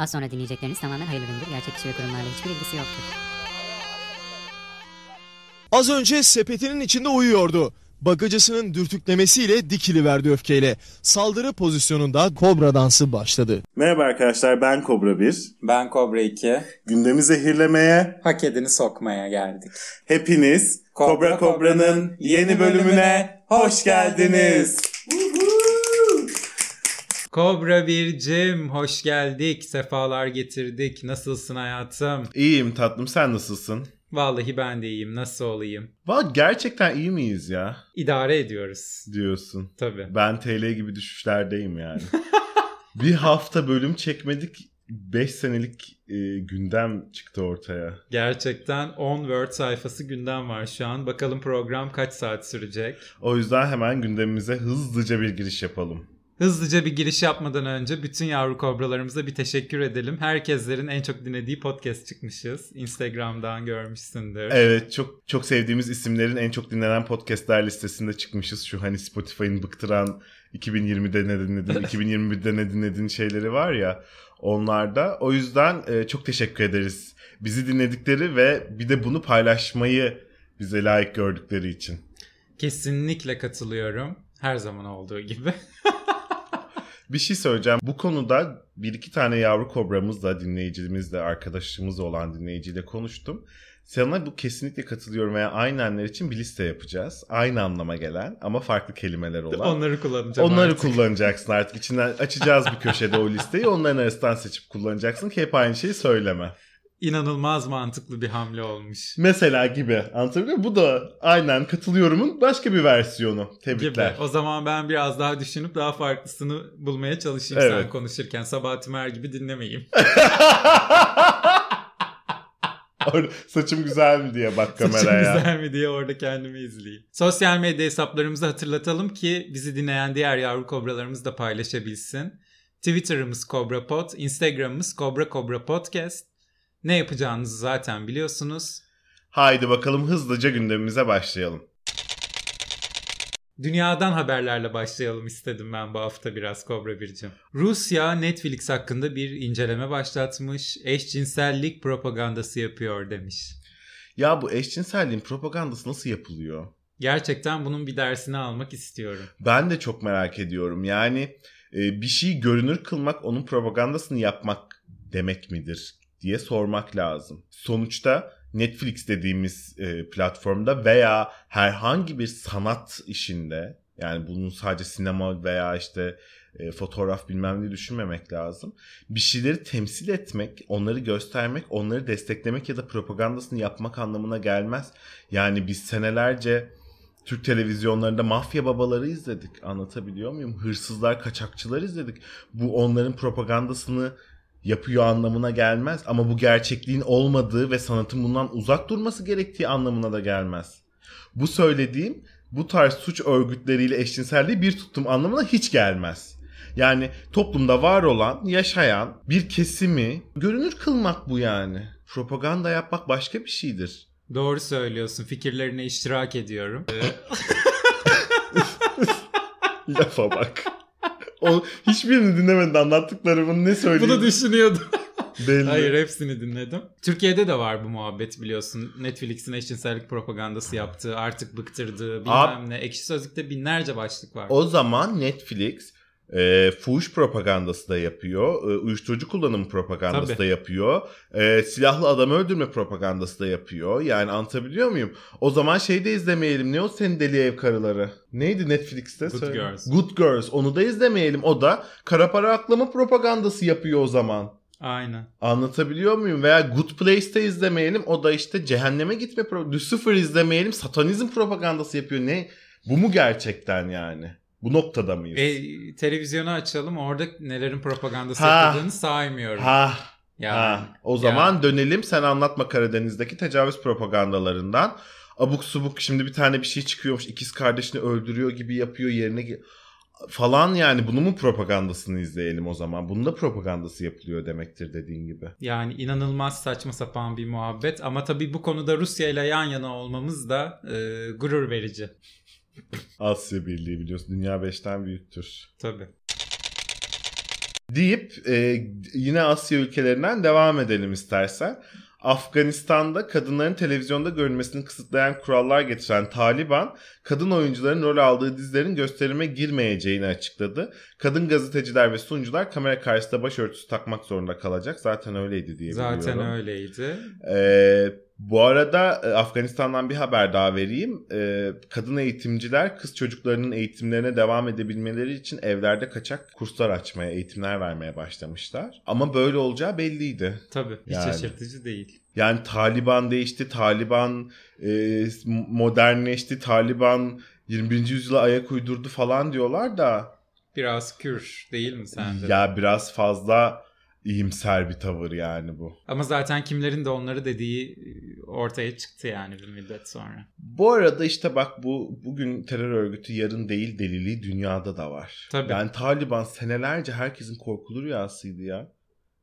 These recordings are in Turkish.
Az sonra dinleyecekleriniz tamamen hayırlı üründür. Gerçek kişi ve kurumlarla hiçbir ilgisi yoktur. Az önce sepetinin içinde uyuyordu. Bagacısının dürtüklemesiyle dikili verdi öfkeyle. Saldırı pozisyonunda kobra dansı başladı. Merhaba arkadaşlar ben Kobra 1. Ben Kobra 2. Gündemi zehirlemeye Hak edeni sokmaya geldik. hepiniz Kobra Kobra'nın yeni bölümüne hoş geldiniz. Kobra bircim hoş geldik. Sefalar getirdik. Nasılsın hayatım? İyiyim tatlım sen nasılsın? Vallahi ben de iyiyim. Nasıl olayım? Valla gerçekten iyi miyiz ya İdare ediyoruz. diyorsun. Tabii. Ben TL gibi düşüşlerdeyim yani. bir hafta bölüm çekmedik 5 senelik e, gündem çıktı ortaya. Gerçekten 10 Word sayfası gündem var şu an. Bakalım program kaç saat sürecek? O yüzden hemen gündemimize hızlıca bir giriş yapalım. Hızlıca bir giriş yapmadan önce bütün yavru kobralarımıza bir teşekkür edelim. Herkeslerin en çok dinlediği podcast çıkmışız. Instagram'dan görmüşsündür. Evet çok çok sevdiğimiz isimlerin en çok dinlenen podcastler listesinde çıkmışız. Şu hani Spotify'ın bıktıran 2020'de ne dinledin, 2021'de ne dinledin şeyleri var ya onlarda. O yüzden e, çok teşekkür ederiz. Bizi dinledikleri ve bir de bunu paylaşmayı bize layık gördükleri için. Kesinlikle katılıyorum. Her zaman olduğu gibi. Bir şey söyleyeceğim. Bu konuda bir iki tane yavru kobramızla, dinleyicimizle, arkadaşımız olan dinleyiciyle konuştum. Sana bu kesinlikle katılıyorum veya aynenler için bir liste yapacağız. Aynı anlama gelen ama farklı kelimeler olan. Onları kullanacağım Onları artık. kullanacaksın artık. İçinden açacağız bir köşede o listeyi. Onların arasından seçip kullanacaksın ki hep aynı şeyi söyleme. İnanılmaz mantıklı bir hamle olmuş. Mesela gibi. Anlatabiliyor muyum? Bu da aynen katılıyorumun başka bir versiyonu. Gibi. Tebrikler. O zaman ben biraz daha düşünüp daha farklısını bulmaya çalışayım sen Evet. konuşurken. Sabah Tümer gibi dinlemeyeyim. Saçım güzel mi diye bak Saçım kameraya. güzel mi diye orada kendimi izleyeyim. Sosyal medya hesaplarımızı hatırlatalım ki bizi dinleyen diğer yavru kobralarımız da paylaşabilsin. Twitter'ımız Kobra Pod, Instagram'ımız Kobra Kobra Podcast. Ne yapacağınızı zaten biliyorsunuz. Haydi bakalım hızlıca gündemimize başlayalım. Dünyadan haberlerle başlayalım istedim ben bu hafta biraz Kobra Bircim. Rusya Netflix hakkında bir inceleme başlatmış. Eşcinsellik propagandası yapıyor demiş. Ya bu eşcinselliğin propagandası nasıl yapılıyor? Gerçekten bunun bir dersini almak istiyorum. Ben de çok merak ediyorum. Yani e, bir şeyi görünür kılmak onun propagandasını yapmak demek midir diye sormak lazım. Sonuçta Netflix dediğimiz e, platformda veya herhangi bir sanat işinde yani bunun sadece sinema veya işte e, fotoğraf bilmem ne düşünmemek lazım. Bir şeyleri temsil etmek, onları göstermek, onları desteklemek ya da propagandasını yapmak anlamına gelmez. Yani biz senelerce Türk televizyonlarında mafya babaları izledik. Anlatabiliyor muyum? Hırsızlar, kaçakçılar izledik. Bu onların propagandasını yapıyor anlamına gelmez. Ama bu gerçekliğin olmadığı ve sanatın bundan uzak durması gerektiği anlamına da gelmez. Bu söylediğim bu tarz suç örgütleriyle eşcinselliği bir tuttum anlamına hiç gelmez. Yani toplumda var olan, yaşayan bir kesimi görünür kılmak bu yani. Propaganda yapmak başka bir şeydir. Doğru söylüyorsun. Fikirlerine iştirak ediyorum. Lafa bak. O hiçbirini dinlemedin anlattıklarımın ne söyleyeyim Bunu düşünüyordum. belli. Hayır hepsini dinledim. Türkiye'de de var bu muhabbet biliyorsun. Netflix'in eşcinsellik propagandası yaptığı, artık bıktırdığı bilmem Ab- ne. Ekşi Sözlük'te binlerce başlık var. O zaman Netflix e, fuhuş propagandası da yapıyor. E, uyuşturucu kullanımı propagandası Tabii. da yapıyor. E, silahlı adam öldürme propagandası da yapıyor. Yani anlatabiliyor muyum? O zaman şey de izlemeyelim. Ne o senin deli ev karıları? Neydi Netflix'te? Good Söyle. Girls. Good Girls. Onu da izlemeyelim. O da kara para aklama propagandası yapıyor o zaman. Aynen. Anlatabiliyor muyum? Veya Good Place'te izlemeyelim. O da işte cehenneme gitme pro Lucifer izlemeyelim. Satanizm propagandası yapıyor. Ne? Bu mu gerçekten yani? Bu noktada mıyız? E, televizyonu açalım orada nelerin propagandası Ha. yapıldığını saymıyorum. ha, yani, ha. O zaman dönelim. Sen anlatma Karadeniz'deki tecavüz propagandalarından. Abuk subuk şimdi bir tane bir şey çıkıyormuş. ikiz kardeşini öldürüyor gibi yapıyor yerine falan yani bunu mu propagandasını izleyelim o zaman? Bunun da propagandası yapılıyor demektir dediğin gibi. Yani inanılmaz saçma sapan bir muhabbet ama tabii bu konuda Rusya ile yan yana olmamız da e, gurur verici. Asya Birliği biliyorsun dünya beşten büyüktür. Tabii. Deyip e, yine Asya ülkelerinden devam edelim istersen. Afganistan'da kadınların televizyonda görünmesini kısıtlayan kurallar getiren Taliban, kadın oyuncuların rol aldığı dizilerin gösterime girmeyeceğini açıkladı. Kadın gazeteciler ve sunucular kamera karşısında başörtüsü takmak zorunda kalacak. Zaten öyleydi diye biliyorum. Zaten öyleydi. Ee, bu arada e, Afganistan'dan bir haber daha vereyim. Ee, kadın eğitimciler kız çocuklarının eğitimlerine devam edebilmeleri için evlerde kaçak kurslar açmaya, eğitimler vermeye başlamışlar. Ama böyle olacağı belliydi. Tabii. Hiç Yani. şaşırtıcı değil. Yani Taliban değişti, Taliban e, modernleşti, Taliban 21. yüzyıla ayak uydurdu falan diyorlar da Biraz kür değil mi sende? ya biraz fazla iyimser bir tavır yani bu. Ama zaten kimlerin de onları dediği ortaya çıktı yani bir müddet sonra. Bu arada işte bak bu bugün terör örgütü yarın değil deliliği dünyada da var. Tabii. Yani Taliban senelerce herkesin korkulu rüyasıydı ya.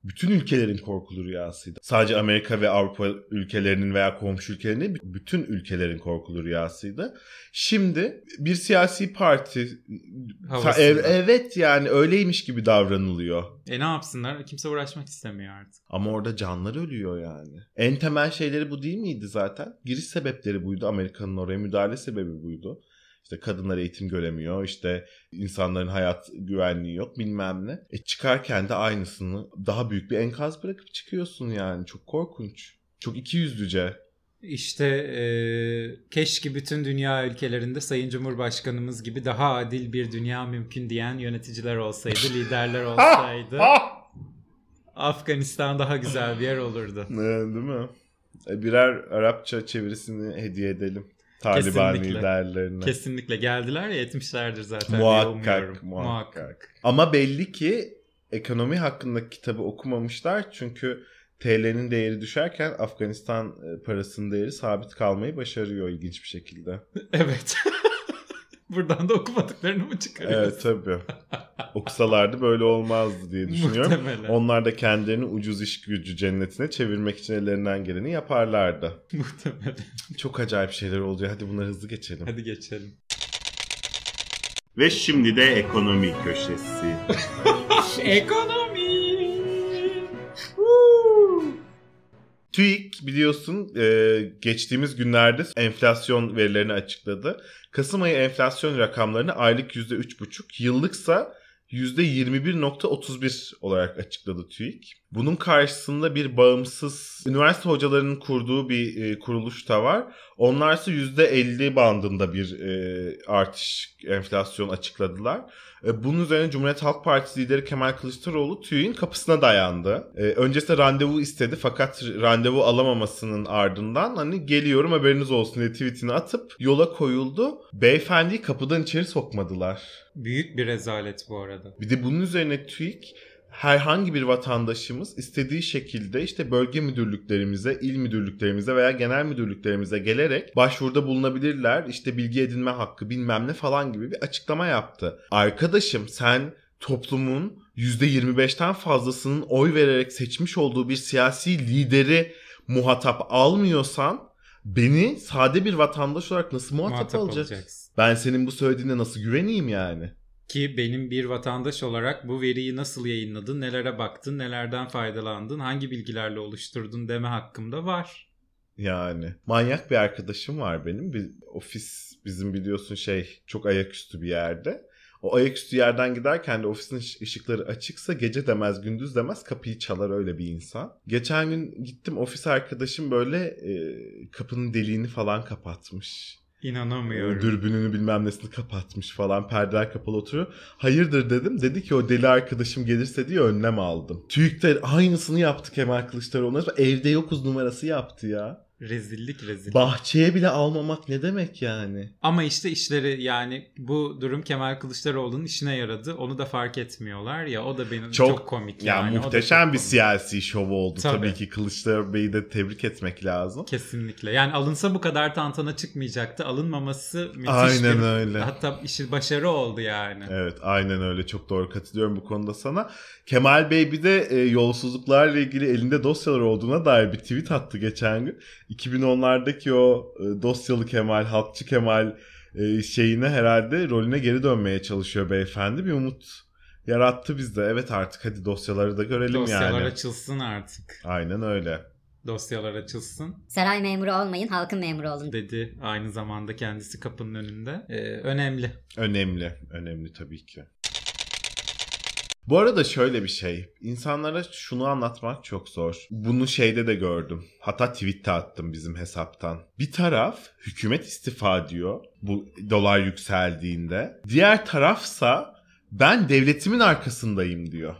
Bütün ülkelerin korkulu rüyasıydı. Sadece Amerika ve Avrupa ülkelerinin veya komşu ülkelerinin bütün ülkelerin korkulu rüyasıydı. Şimdi bir siyasi parti Havasında. ev- evet yani öyleymiş gibi davranılıyor. E ne yapsınlar? Kimse uğraşmak istemiyor artık. Ama orada canlar ölüyor yani. En temel şeyleri bu değil miydi zaten? Giriş sebepleri buydu. Amerika'nın oraya müdahale sebebi buydu. İşte kadınlar eğitim göremiyor. işte insanların hayat güvenliği yok bilmem ne. E çıkarken de aynısını daha büyük bir enkaz bırakıp çıkıyorsun yani. Çok korkunç. Çok ikiyüzlüce. İşte e, keşke bütün dünya ülkelerinde Sayın Cumhurbaşkanımız gibi daha adil bir dünya mümkün diyen yöneticiler olsaydı, liderler olsaydı Afganistan daha güzel bir yer olurdu. Ee, değil mi? E, birer Arapça çevirisini hediye edelim. Taliban Kesinlikle. liderlerine. Kesinlikle geldiler ya etmişlerdir zaten. Muhakkak, umuyorum. muhakkak. Ama belli ki ekonomi hakkındaki kitabı okumamışlar çünkü TL'nin değeri düşerken Afganistan e, parasının değeri sabit kalmayı başarıyor ilginç bir şekilde. Evet. Buradan da okumadıklarını mı çıkarıyorsun? Evet tabii. Okusalardı böyle olmazdı diye düşünüyorum. Muhtemelen. Onlar da kendilerini ucuz iş gücü cennetine çevirmek için ellerinden geleni yaparlardı. Muhtemelen. Çok acayip şeyler oluyor. Hadi bunları hızlı geçelim. Hadi geçelim. Ve şimdi de ekonomi köşesi. Ekonomi. TÜİK biliyorsun e, geçtiğimiz günlerde enflasyon verilerini açıkladı. Kasım ayı enflasyon rakamlarını aylık %3,5, yıllıksa %21.31 olarak açıkladı TÜİK. Bunun karşısında bir bağımsız üniversite hocalarının kurduğu bir e, kuruluş da var. Onlarsa %50 bandında bir e, artış enflasyon açıkladılar. E, Bunun üzerine Cumhuriyet Halk Partisi lideri Kemal Kılıçdaroğlu TÜİK'in kapısına dayandı. E, öncesinde randevu istedi fakat randevu alamamasının ardından hani geliyorum haberiniz olsun diye tweetini atıp yola koyuldu. Beyefendiyi kapıdan içeri sokmadılar. Büyük bir rezalet bu arada. Bir de bunun üzerine TÜİK herhangi bir vatandaşımız istediği şekilde işte bölge müdürlüklerimize, il müdürlüklerimize veya genel müdürlüklerimize gelerek başvuruda bulunabilirler. İşte bilgi edinme hakkı bilmem ne falan gibi bir açıklama yaptı. Arkadaşım sen toplumun %25'ten fazlasının oy vererek seçmiş olduğu bir siyasi lideri muhatap almıyorsan beni sade bir vatandaş olarak nasıl muhatap, Muhatap alacaksın? olacaksın. Ben senin bu söylediğine nasıl güveneyim yani? Ki benim bir vatandaş olarak bu veriyi nasıl yayınladın, nelere baktın, nelerden faydalandın, hangi bilgilerle oluşturdun deme hakkım da var. Yani manyak bir arkadaşım var benim. Bir ofis bizim biliyorsun şey çok ayaküstü bir yerde. O ayaküstü yerden giderken de ofisin ış- ışıkları açıksa gece demez gündüz demez kapıyı çalar öyle bir insan. Geçen gün gittim ofis arkadaşım böyle e, kapının deliğini falan kapatmış. İnanamıyorum. Dürbününü bilmem nesini kapatmış falan perdeler kapalı oturuyor. Hayırdır dedim. Dedi ki o deli arkadaşım gelirse diye önlem aldım. TÜİK'te aynısını yaptı Kemal Kılıçdaroğlu. Evde yokuz numarası yaptı ya. Rezillik rezillik. Bahçeye bile almamak ne demek yani? Ama işte işleri yani bu durum Kemal Kılıçdaroğlu'nun işine yaradı. Onu da fark etmiyorlar ya o da benim çok, Çok- komik Ya yani. Muhteşem çok bir komik. siyasi şov oldu. Tabii. Tabii. ki Kılıçdaroğlu Bey'i de tebrik etmek lazım. Kesinlikle. Yani alınsa bu kadar tantana çıkmayacaktı. Alınmaması müthiş Aynen bir... öyle. Hatta işi başarı oldu yani. Evet aynen öyle çok doğru katılıyorum bu konuda sana. Kemal Bey bir de e, yolsuzluklarla ilgili elinde dosyalar olduğuna dair bir tweet attı geçen gün. 2010'lardaki o e, dosyalı Kemal, halkçı Kemal e, şeyine herhalde rolüne geri dönmeye çalışıyor beyefendi. Bir umut Yarattı bizde. Evet artık hadi dosyaları da görelim Dosyalar yani. açılsın artık. Aynen öyle. Dosyalar açılsın Saray memuru olmayın, halkın memuru olun. dedi aynı zamanda kendisi kapının önünde. Ee, önemli. Önemli. Önemli tabii ki. Bu arada şöyle bir şey. İnsanlara şunu anlatmak çok zor. Bunu şeyde de gördüm. Hatta tweette attım bizim hesaptan. Bir taraf hükümet istifa diyor. Bu dolar yükseldiğinde. Diğer tarafsa ben devletimin arkasındayım diyor.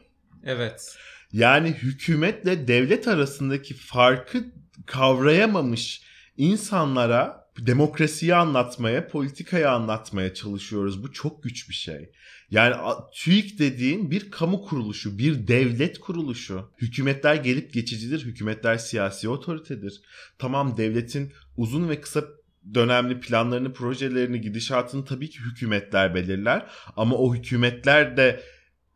Evet. Yani hükümetle devlet arasındaki farkı kavrayamamış insanlara demokrasiyi anlatmaya, politikayı anlatmaya çalışıyoruz. Bu çok güç bir şey. Yani TÜİK dediğin bir kamu kuruluşu, bir devlet kuruluşu. Hükümetler gelip geçicidir, hükümetler siyasi otoritedir. Tamam devletin uzun ve kısa dönemli planlarını, projelerini, gidişatını tabii ki hükümetler belirler. Ama o hükümetler de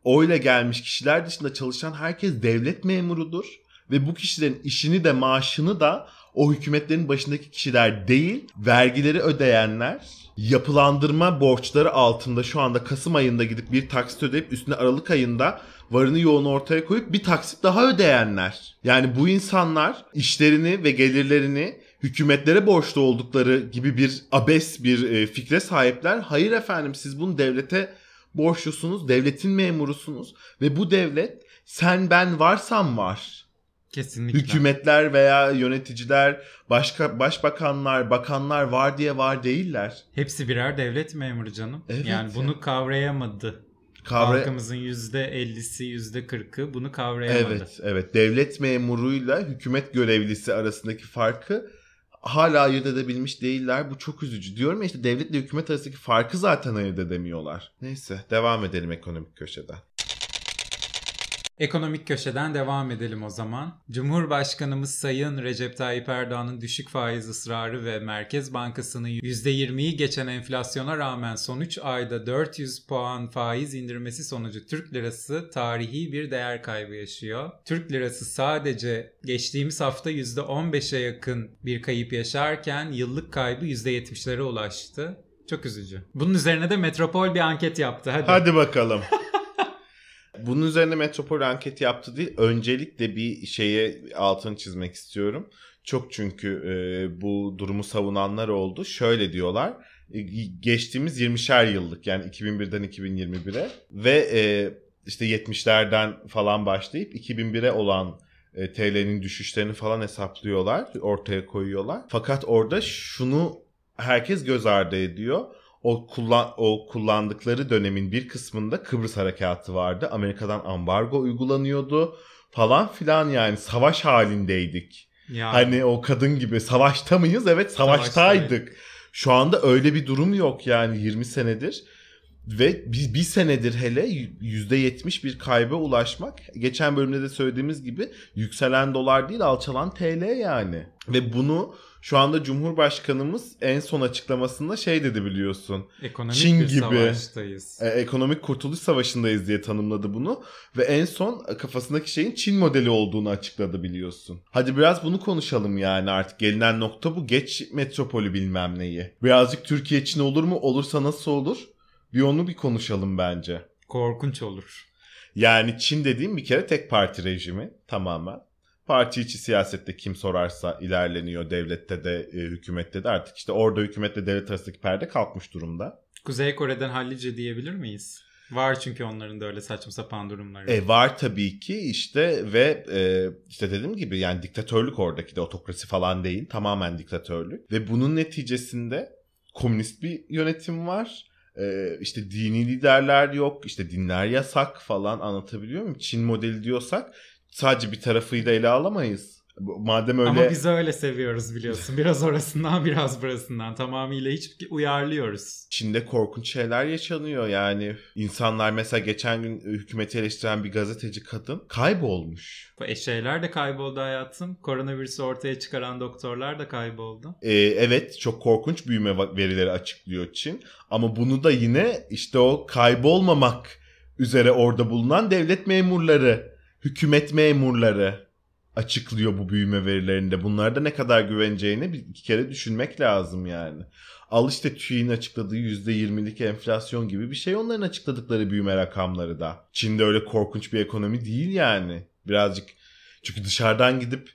oyla gelmiş kişiler dışında çalışan herkes devlet memurudur. Ve bu kişilerin işini de maaşını da o hükümetlerin başındaki kişiler değil, vergileri ödeyenler, yapılandırma borçları altında şu anda Kasım ayında gidip bir taksit ödeyip üstüne Aralık ayında varını yoğunu ortaya koyup bir taksit daha ödeyenler. Yani bu insanlar işlerini ve gelirlerini hükümetlere borçlu oldukları gibi bir abes bir e, fikre sahipler. Hayır efendim siz bunu devlete borçlusunuz, devletin memurusunuz ve bu devlet sen ben varsam var. Kesinlikle. Hükümetler veya yöneticiler, başka başbakanlar, bakanlar var diye var değiller. Hepsi birer devlet memuru canım. Evet yani ya. bunu kavrayamadı. Kavra Halkımızın %50'si, %40'ı bunu kavrayamadı. Evet, evet. Devlet memuruyla hükümet görevlisi arasındaki farkı hala ayırt edebilmiş değiller. Bu çok üzücü. Diyorum ya işte devletle hükümet arasındaki farkı zaten ayırt edemiyorlar. Neyse, devam edelim ekonomik köşeden. Ekonomik köşeden devam edelim o zaman. Cumhurbaşkanımız Sayın Recep Tayyip Erdoğan'ın düşük faiz ısrarı ve Merkez Bankası'nın %20'yi geçen enflasyona rağmen son 3 ayda 400 puan faiz indirmesi sonucu Türk lirası tarihi bir değer kaybı yaşıyor. Türk lirası sadece geçtiğimiz hafta %15'e yakın bir kayıp yaşarken yıllık kaybı %70'lere ulaştı. Çok üzücü. Bunun üzerine de Metropol bir anket yaptı. Hadi. Hadi bakalım. Bunun üzerine Metropol anket yaptı değil. Öncelikle bir şeye altını çizmek istiyorum. Çok çünkü e, bu durumu savunanlar oldu. Şöyle diyorlar. e, geçtiğimiz 20'şer yıllık yani 2001'den 2021'e ve e, işte 70'lerden falan başlayıp 2001'e olan e, TL'nin düşüşlerini falan hesaplıyorlar, ortaya koyuyorlar. Fakat orada şunu herkes göz ardı ediyor o kullan o kullandıkları dönemin bir kısmında Kıbrıs harekatı vardı. Amerika'dan ambargo uygulanıyordu falan filan yani savaş halindeydik. Yani. Hani o kadın gibi savaşta mıyız? Evet savaştaydık. Savaştaydık. Şu anda öyle bir durum yok yani 20 senedir. Ve bir, bir senedir hele %70 bir kayba ulaşmak. Geçen bölümde de söylediğimiz gibi yükselen dolar değil alçalan TL yani. Ve bunu şu anda Cumhurbaşkanımız en son açıklamasında şey dedi biliyorsun. Ekonomik Çin bir gibi. savaştayız. E, ekonomik kurtuluş savaşındayız diye tanımladı bunu. Ve en son kafasındaki şeyin Çin modeli olduğunu açıkladı biliyorsun. Hadi biraz bunu konuşalım yani artık gelinen nokta bu. Geç metropolü bilmem neyi. Birazcık Türkiye Çin olur mu? Olursa nasıl olur? Bir onu bir konuşalım bence. Korkunç olur. Yani Çin dediğim bir kere tek parti rejimi tamamen. Parti içi siyasette kim sorarsa ilerleniyor. Devlette de e, hükümette de artık işte orada hükümetle devlet arasındaki perde kalkmış durumda. Kuzey Kore'den hallice diyebilir miyiz? Var çünkü onların da öyle saçma sapan durumları. E var tabii ki işte ve e, işte dediğim gibi yani diktatörlük oradaki de otokrasi falan değil tamamen diktatörlük ve bunun neticesinde komünist bir yönetim var. E, işte dini liderler yok işte dinler yasak falan anlatabiliyor muyum? Çin modeli diyorsak sadece bir tarafıyla ele alamayız. Madem öyle Ama biz öyle seviyoruz biliyorsun. Biraz orasından biraz burasından. Tamamıyla hiç uyarlıyoruz. Çin'de korkunç şeyler yaşanıyor yani. insanlar mesela geçen gün hükümeti eleştiren bir gazeteci kadın kaybolmuş. Bu eşeğler de kayboldu hayatım. Koronavirüsü ortaya çıkaran doktorlar da kayboldu. Ee, evet çok korkunç büyüme verileri açıklıyor Çin. Ama bunu da yine işte o kaybolmamak üzere orada bulunan devlet memurları, hükümet memurları açıklıyor bu büyüme verilerinde. Bunlara da ne kadar güveneceğini bir iki kere düşünmek lazım yani. Al işte TÜİ'nin açıkladığı %20'lik enflasyon gibi bir şey onların açıkladıkları büyüme rakamları da. Çin'de öyle korkunç bir ekonomi değil yani. Birazcık çünkü dışarıdan gidip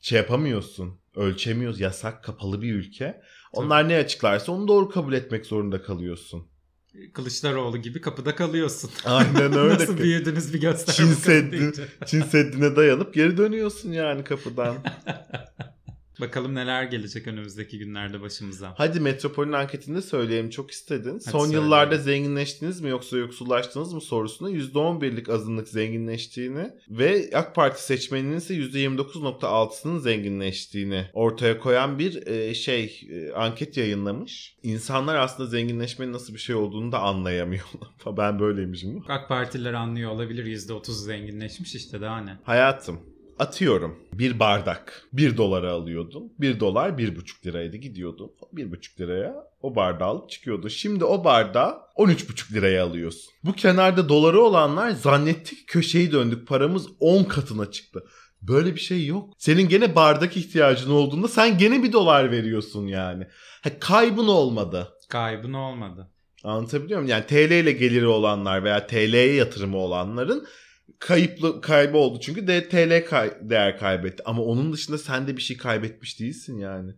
şey yapamıyorsun. Ölçemiyoruz. Yasak, kapalı bir ülke. Onlar ne açıklarsa onu doğru kabul etmek zorunda kalıyorsun. Kılıçdaroğlu gibi kapıda kalıyorsun. Aynen öyle. Nasıl büyüdünüz bir göster Çin Seddi. Çin Seddi'ne dayanıp geri dönüyorsun yani kapıdan. Bakalım neler gelecek önümüzdeki günlerde başımıza. Hadi Metropol'ün anketinde söyleyeyim çok istedin. Son söyle. yıllarda zenginleştiniz mi yoksa yoksullaştınız mı sorusuna %11'lik azınlık zenginleştiğini ve AK Parti seçmeninin ise %29.6'sının zenginleştiğini ortaya koyan bir e, şey e, anket yayınlamış. İnsanlar aslında zenginleşmenin nasıl bir şey olduğunu da anlayamıyorlar. ben böyleymişim. AK Partililer anlıyor olabilir %30 zenginleşmiş işte daha ne. Hayatım atıyorum bir bardak 1 dolara alıyordun. 1 dolar 1,5 liraydı gidiyordun. 1,5 liraya o bardağı alıp çıkıyordun. Şimdi o bardağı 13,5 liraya alıyorsun. Bu kenarda doları olanlar zannetti ki köşeyi döndük paramız 10 katına çıktı. Böyle bir şey yok. Senin gene bardak ihtiyacın olduğunda sen gene bir dolar veriyorsun yani. Ha, kaybın olmadı. Kaybın olmadı. Anlatabiliyor muyum? Yani TL ile geliri olanlar veya TL'ye yatırımı olanların kayıplı kaybı oldu çünkü de TL kay- değer kaybetti. Ama onun dışında sen de bir şey kaybetmiş değilsin yani.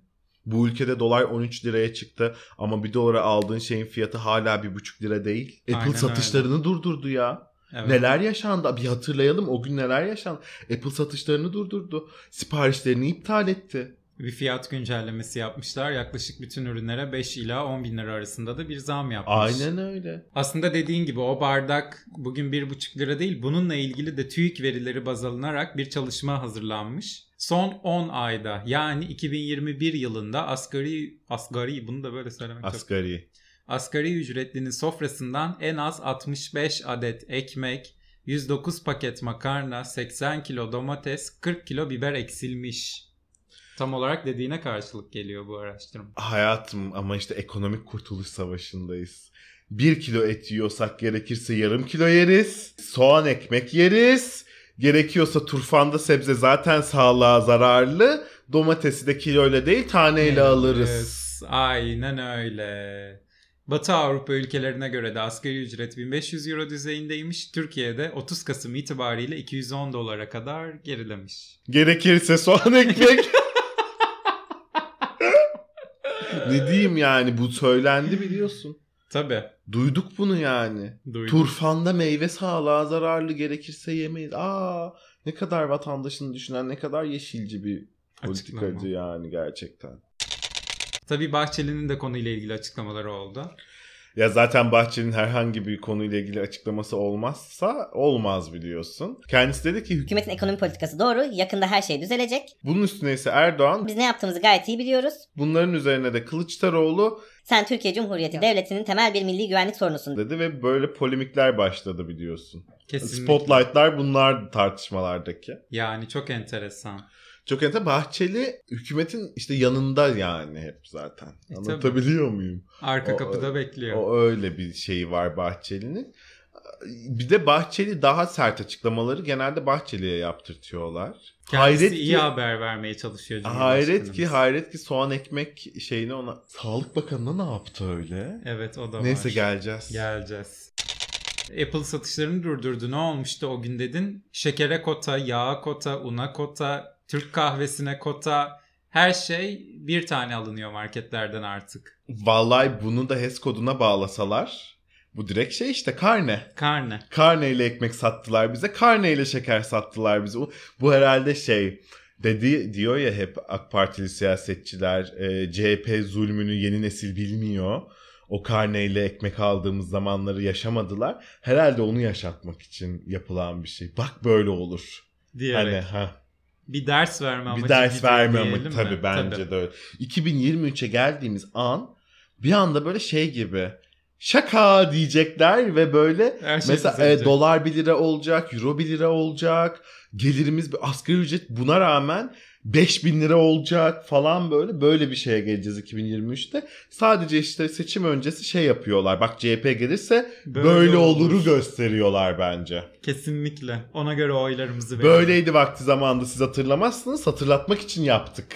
Bu ülkede dolar 13 liraya çıktı ama bir dolara aldığın şeyin fiyatı hala 1,5 lira değil. Apple Aynen satışlarını durdurdu ya. Evet. Neler yaşandı? Bir hatırlayalım o gün neler yaşandı. Apple satışlarını durdurdu. Siparişlerini iptal etti. Bir fiyat güncellemesi yapmışlar. Yaklaşık bütün ürünlere 5 ila 10 bin lira arasında da bir zam yapmış. Aynen öyle. Aslında dediğin gibi o bardak bugün 1,5 lira değil. Bununla ilgili de TÜİK verileri baz alınarak bir çalışma hazırlanmış. Son 10 ayda yani 2021 yılında asgari asgari bunu da böyle söylemek çok Asgari. Asgari ücretlinin sofrasından en az 65 adet ekmek, 109 paket makarna, 80 kilo domates, 40 kilo biber eksilmiş. Tam olarak dediğine karşılık geliyor bu araştırma. Hayatım ama işte ekonomik kurtuluş savaşındayız. Bir kilo et yiyorsak gerekirse yarım kilo yeriz. Soğan ekmek yeriz. Gerekiyorsa turfanda sebze zaten sağlığa zararlı. Domatesi de kiloyla değil taneyle alırız. Evet, Aynen öyle. Batı Avrupa ülkelerine göre de asgari ücret 1500 euro düzeyindeymiş. Türkiye'de 30 Kasım itibariyle 210 dolara kadar gerilemiş. Gerekirse soğan ekmek. ne diyeyim yani bu söylendi biliyorsun. Tabii. Duyduk bunu yani. Duydum. Turfanda meyve sağlığa zararlı gerekirse yemeyiz. Aa ne kadar vatandaşını düşünen ne kadar yeşilci bir politikacı Açıklama. yani gerçekten. Tabii Bahçeli'nin de konuyla ilgili açıklamaları oldu. Ya zaten Bahçeli'nin herhangi bir konuyla ilgili açıklaması olmazsa olmaz biliyorsun. Kendisi dedi ki Hükümetin ekonomi politikası doğru. Yakında her şey düzelecek. bunun üstüne ise Erdoğan Biz ne yaptığımızı gayet iyi biliyoruz. bunların üzerine de Kılıçdaroğlu Sen Türkiye Cumhuriyeti Devleti'nin temel bir milli güvenlik sorunusun. dedi ve böyle polemikler başladı biliyorsun. Kesinlikle. Spotlight'lar bunlar tartışmalardaki. Yani çok enteresan. Çok ente Bahçeli hükümetin işte yanında yani hep zaten. E, tabii. Anlatabiliyor muyum? Arka O- kapıda bekliyor. O öyle bir şeyi var Bahçeli'nin. Bir de Bahçeli daha sert açıklamaları genelde Bahçeli'ye yaptırtıyorlar. Kendisi hayret iyi ki, haber vermeye çalışıyor hayret ki hayret ki soğan ekmek şeyini ona Sağlık Bakanı'na ne yaptı öyle? Evet o da Neyse var. geleceğiz. Geleceğiz. Apple satışlarını durdurdu. Ne olmuştu o gün dedin? Şekere kota, yağa kota, una kota, Türk kahvesine kota. Her şey bir tane alınıyor marketlerden artık. Vallahi bunu da HES koduna bağlasalar bu direkt şey işte karne. Karne. Karneyle ekmek sattılar bize. Karneyle şeker sattılar bize. Bu, bu herhalde şey dedi diyor ya hep AK Partili siyasetçiler e, CHP zulmünü yeni nesil bilmiyor. O karneyle ekmek aldığımız zamanları yaşamadılar. Herhalde onu yaşatmak için yapılan bir şey. Bak böyle olur. Diyerek. Hani ha Bir ders verme amacı bir ders verme diyelim ama mi? tabii bence de öyle. 2023'e geldiğimiz an bir anda böyle şey gibi şaka diyecekler ve böyle Her şey mesela e, dolar 1 lira olacak, euro 1 lira olacak. Gelirimiz asgari ücret buna rağmen 5000 lira olacak falan böyle böyle bir şeye geleceğiz 2023'te. Sadece işte seçim öncesi şey yapıyorlar. Bak CHP gelirse böyle, oluru gösteriyorlar bence. Kesinlikle. Ona göre oylarımızı verelim. Böyleydi vakti zamanında siz hatırlamazsınız. Hatırlatmak için yaptık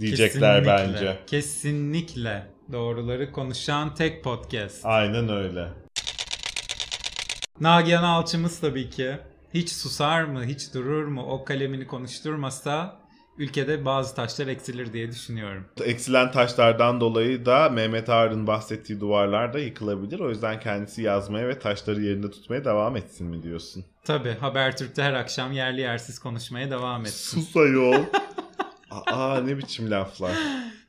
diyecekler Kesinlikle, bence. Kesinlikle. Doğruları konuşan tek podcast. Aynen öyle. Nagihan Alçımız tabii ki. Hiç susar mı, hiç durur mu, o kalemini konuşturmasa ülkede bazı taşlar eksilir diye düşünüyorum. Eksilen taşlardan dolayı da Mehmet Ağar'ın bahsettiği duvarlar da yıkılabilir. O yüzden kendisi yazmaya ve taşları yerinde tutmaya devam etsin mi diyorsun? Tabii Habertürk'te her akşam yerli yersiz konuşmaya devam etsin. Sus ayol. Aa ne biçim laflar.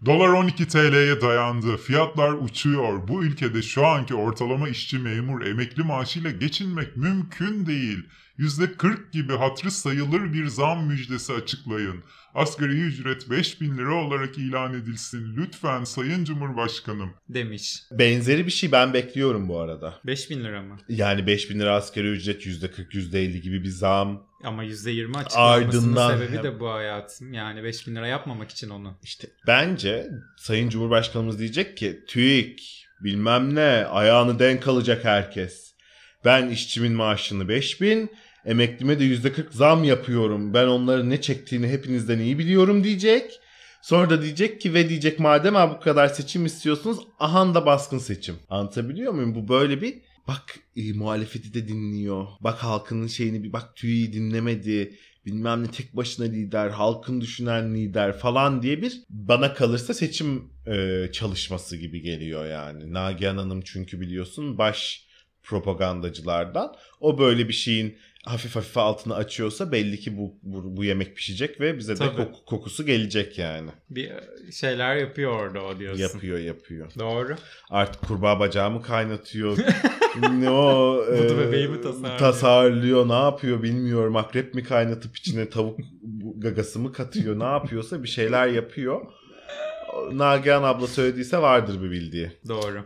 Dolar 12 TL'ye dayandı. Fiyatlar uçuyor. Bu ülkede şu anki ortalama işçi memur emekli maaşıyla geçinmek mümkün değil. %40 gibi hatrı sayılır bir zam müjdesi açıklayın. Asgari ücret 5000 lira olarak ilan edilsin. Lütfen Sayın Cumhurbaşkanım. Demiş. Benzeri bir şey ben bekliyorum bu arada. 5000 lira mı? Yani 5000 lira asgari ücret %40 %50 gibi bir zam. Ama %20 açıklanmasının Ardından sebebi de bu hayatım. Yani 5000 lira yapmamak için onu. İşte bence Sayın Cumhurbaşkanımız diyecek ki TÜİK bilmem ne ayağını denk alacak herkes. Ben işçimin maaşını 5000 emeklime de %40 zam yapıyorum. Ben onların ne çektiğini hepinizden iyi biliyorum diyecek. Sonra da diyecek ki ve diyecek madem ha bu kadar seçim istiyorsunuz ahan da baskın seçim. Anlatabiliyor muyum? Bu böyle bir bak e, muhalefeti de dinliyor. Bak halkının şeyini bir bak TÜİ'yi dinlemedi bilmem ne tek başına lider, halkın düşünen lider falan diye bir bana kalırsa seçim e, çalışması gibi geliyor yani. Nagihan Hanım çünkü biliyorsun baş propagandacılardan. O böyle bir şeyin hafif hafif altını açıyorsa belli ki bu, bu, bu yemek pişecek ve bize de Tabii. koku- kokusu gelecek yani. Bir şeyler yapıyor orada o diyorsun. Yapıyor yapıyor. Doğru. Artık kurbağa bacağımı kaynatıyor. ne o Vudu e, bebeği mi tasarlıyor? tasarlıyor ne yapıyor bilmiyorum. Akrep mi kaynatıp içine tavuk gagası mı katıyor ne yapıyorsa bir şeyler yapıyor. Nagihan abla söylediyse vardır bir bildiği. Doğru.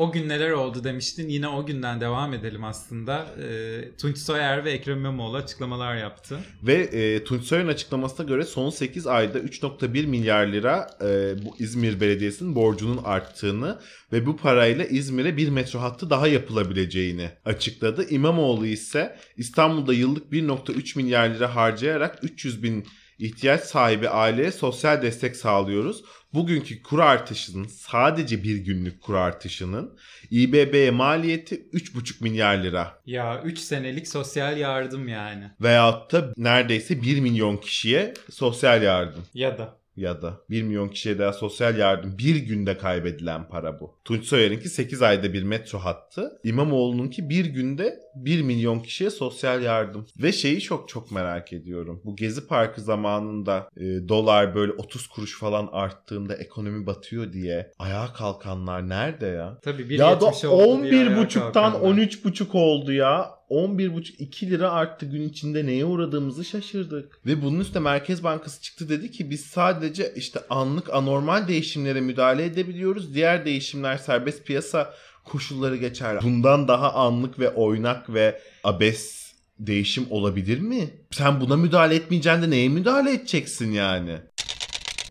O gün neler oldu demiştin. Yine o günden devam edelim aslında. Ee, Tunç Soyer ve Ekrem İmamoğlu açıklamalar yaptı. Ve e, Tunç Soyer'in açıklamasına göre son 8 ayda 3.1 milyar lira e, bu İzmir Belediyesi'nin borcunun arttığını ve bu parayla İzmir'e bir metro hattı daha yapılabileceğini açıkladı. İmamoğlu ise İstanbul'da yıllık 1.3 milyar lira harcayarak 300 bin ihtiyaç sahibi aileye sosyal destek sağlıyoruz. Bugünkü kur artışının sadece bir günlük kur artışının İBB'ye maliyeti 3,5 milyar lira. Ya 3 senelik sosyal yardım yani. Veyahut da neredeyse 1 milyon kişiye sosyal yardım. Ya da. Ya da 1 milyon kişiye daha sosyal yardım bir günde kaybedilen para bu. Tunç Soyer'inki 8 ayda bir metro hattı. İmamoğlu'nunki bir günde 1 milyon kişiye sosyal yardım. Ve şeyi çok çok merak ediyorum. Bu Gezi Parkı zamanında e, dolar böyle 30 kuruş falan arttığında ekonomi batıyor diye ayağa kalkanlar nerede ya? Tabii bir ya da 70 oldu diye ayağa 11.5'tan kalkanlar. 13.5 oldu ya. 11.5 2 lira arttı gün içinde neye uğradığımızı şaşırdık. Ve bunun üstüne Merkez Bankası çıktı dedi ki biz sadece işte anlık anormal değişimlere müdahale edebiliyoruz. Diğer değişimler serbest piyasa koşulları geçer. Bundan daha anlık ve oynak ve abes değişim olabilir mi? Sen buna müdahale etmeyeceksin de neye müdahale edeceksin yani?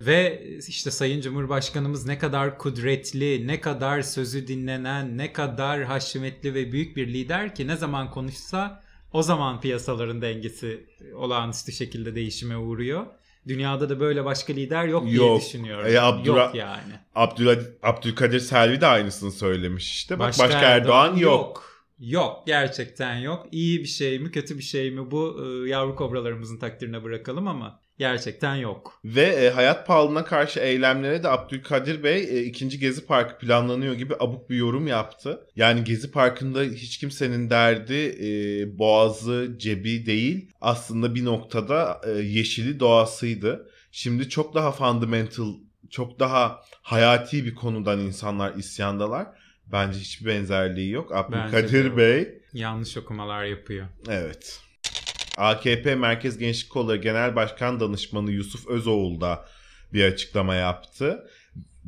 Ve işte Sayın Cumhurbaşkanımız ne kadar kudretli, ne kadar sözü dinlenen, ne kadar haşmetli ve büyük bir lider ki ne zaman konuşsa o zaman piyasaların dengesi olağanüstü şekilde değişime uğruyor. Dünyada da böyle başka lider yok, diye Yok. düşünüyorum. E, Abdurra- Yok yani. Abdülkadir, Abdülkadir Selvi de aynısını söylemiş işte. Bak başka, Erdoğan, yok. yok. Yok gerçekten yok. İyi bir şey mi kötü bir şey mi bu e, yavru kobralarımızın takdirine bırakalım ama gerçekten yok. Ve e, hayat pahalılığına karşı eylemlere de Abdülkadir Bey e, ikinci Gezi Parkı planlanıyor gibi abuk bir yorum yaptı. Yani Gezi Parkı'nda hiç kimsenin derdi e, boğazı, cebi değil. Aslında bir noktada e, yeşili doğasıydı. Şimdi çok daha fundamental, çok daha hayati bir konudan insanlar isyandalar. Bence hiçbir benzerliği yok. Abdülkadir. Bey Yanlış okumalar yapıyor. Evet. AKP Merkez Gençlik Kolları Genel Başkan Danışmanı Yusuf Özoğlu da bir açıklama yaptı.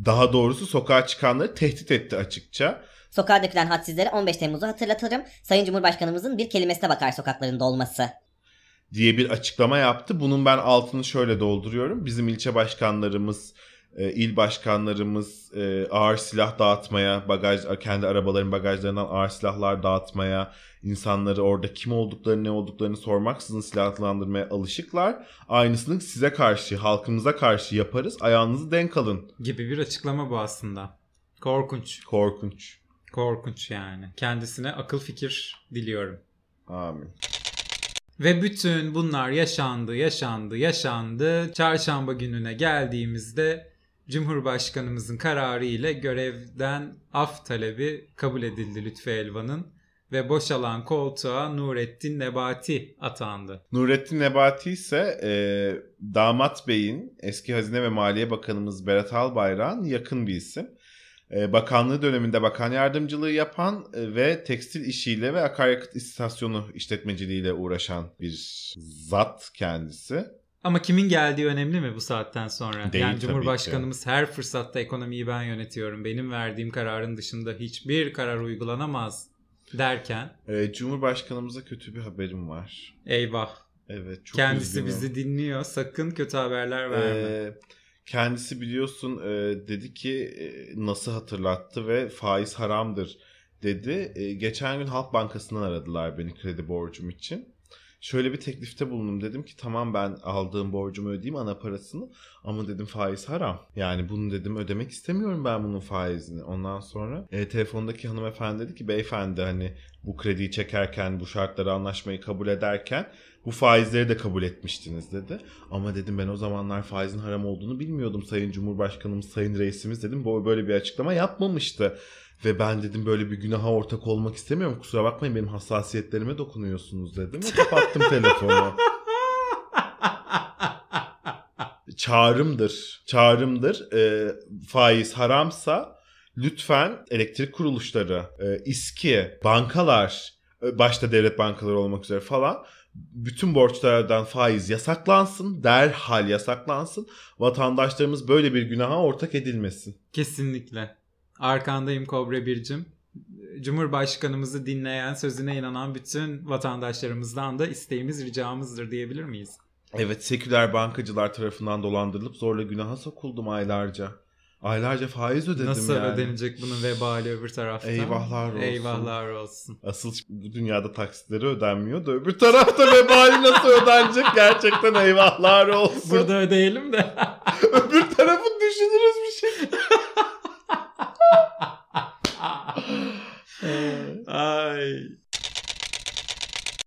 Daha doğrusu sokağa çıkanları tehdit etti açıkça. Sokağa dökülen hadsizlere 15 Temmuz'u hatırlatırım. Sayın Cumhurbaşkanımızın bir kelimesine bakar sokakların dolması. diye bir açıklama yaptı. Bunun ben altını şöyle dolduruyorum. Bizim ilçe başkanlarımız, e, il başkanlarımız e, ağır silah dağıtmaya, bagaj kendi arabaların bagajlarından ağır silahlar dağıtmaya, insanları orada kim olduklarını, ne olduklarını sormaksızın silahlandırmaya alışıklar. Aynısını size karşı, halkımıza karşı yaparız. Ayağınızı denk alın. Gibi bir açıklama bu aslında. Korkunç. Korkunç. Korkunç yani. Kendisine akıl fikir diliyorum. Amin. Ve bütün bunlar yaşandı, yaşandı, yaşandı. Çarşamba gününe geldiğimizde Cumhurbaşkanımızın kararı ile görevden af talebi kabul edildi Lütfü Elvan'ın ve boşalan koltuğa Nurettin Nebati atandı. Nurettin Nebati ise e, Damat Bey'in eski Hazine ve Maliye Bakanımız Berat Albayrak'ın yakın bir isim. E, bakanlığı döneminde bakan yardımcılığı yapan e, ve tekstil işiyle ve akaryakıt istasyonu işletmeciliğiyle uğraşan bir zat kendisi. Ama kimin geldiği önemli mi bu saatten sonra? Değil yani Cumhurbaşkanımız her fırsatta ekonomiyi ben yönetiyorum. Benim verdiğim kararın dışında hiçbir karar uygulanamaz derken E, Cumhurbaşkanımıza kötü bir haberim var. eyvah Evet çok kendisi üzgünüm. bizi dinliyor. Sakın kötü haberler verme. Ee, kendisi biliyorsun e, dedi ki e, nasıl hatırlattı ve faiz haramdır dedi. E, geçen gün Halk Bankası'ndan aradılar beni kredi borcum için. Şöyle bir teklifte bulundum. Dedim ki tamam ben aldığım borcumu ödeyeyim ana parasını ama dedim faiz haram. Yani bunu dedim ödemek istemiyorum ben bunun faizini. Ondan sonra e, telefondaki hanımefendi dedi ki beyefendi hani bu krediyi çekerken bu şartları anlaşmayı kabul ederken bu faizleri de kabul etmiştiniz dedi. Ama dedim ben o zamanlar faizin haram olduğunu bilmiyordum. Sayın Cumhurbaşkanımız, Sayın Reisimiz dedim böyle bir açıklama yapmamıştı. Ve ben dedim böyle bir günaha ortak olmak istemiyorum. Kusura bakmayın benim hassasiyetlerime dokunuyorsunuz dedim. Ve kapattım telefonu. Çağrımdır. Çağrımdır. Ee, faiz haramsa lütfen elektrik kuruluşları, e, İSKİ, bankalar, e, başta devlet bankaları olmak üzere falan bütün borçlardan faiz yasaklansın, derhal yasaklansın. Vatandaşlarımız böyle bir günaha ortak edilmesin. Kesinlikle. Arkandayım Kobra Bircim. Cumhurbaşkanımızı dinleyen, sözüne inanan bütün vatandaşlarımızdan da isteğimiz, ricamızdır diyebilir miyiz? Evet, seküler bankacılar tarafından dolandırılıp zorla günaha sokuldum aylarca. Aylarca faiz ödedim Nasıl yani. ödenecek bunun vebali öbür tarafta? Eyvahlar olsun. Eyvahlar olsun. Asıl bu dünyada taksitleri ödenmiyor da öbür tarafta vebali nasıl ödenecek gerçekten eyvahlar olsun. Burada ödeyelim de. öbür tarafı düşünürüz bir şey. Ay.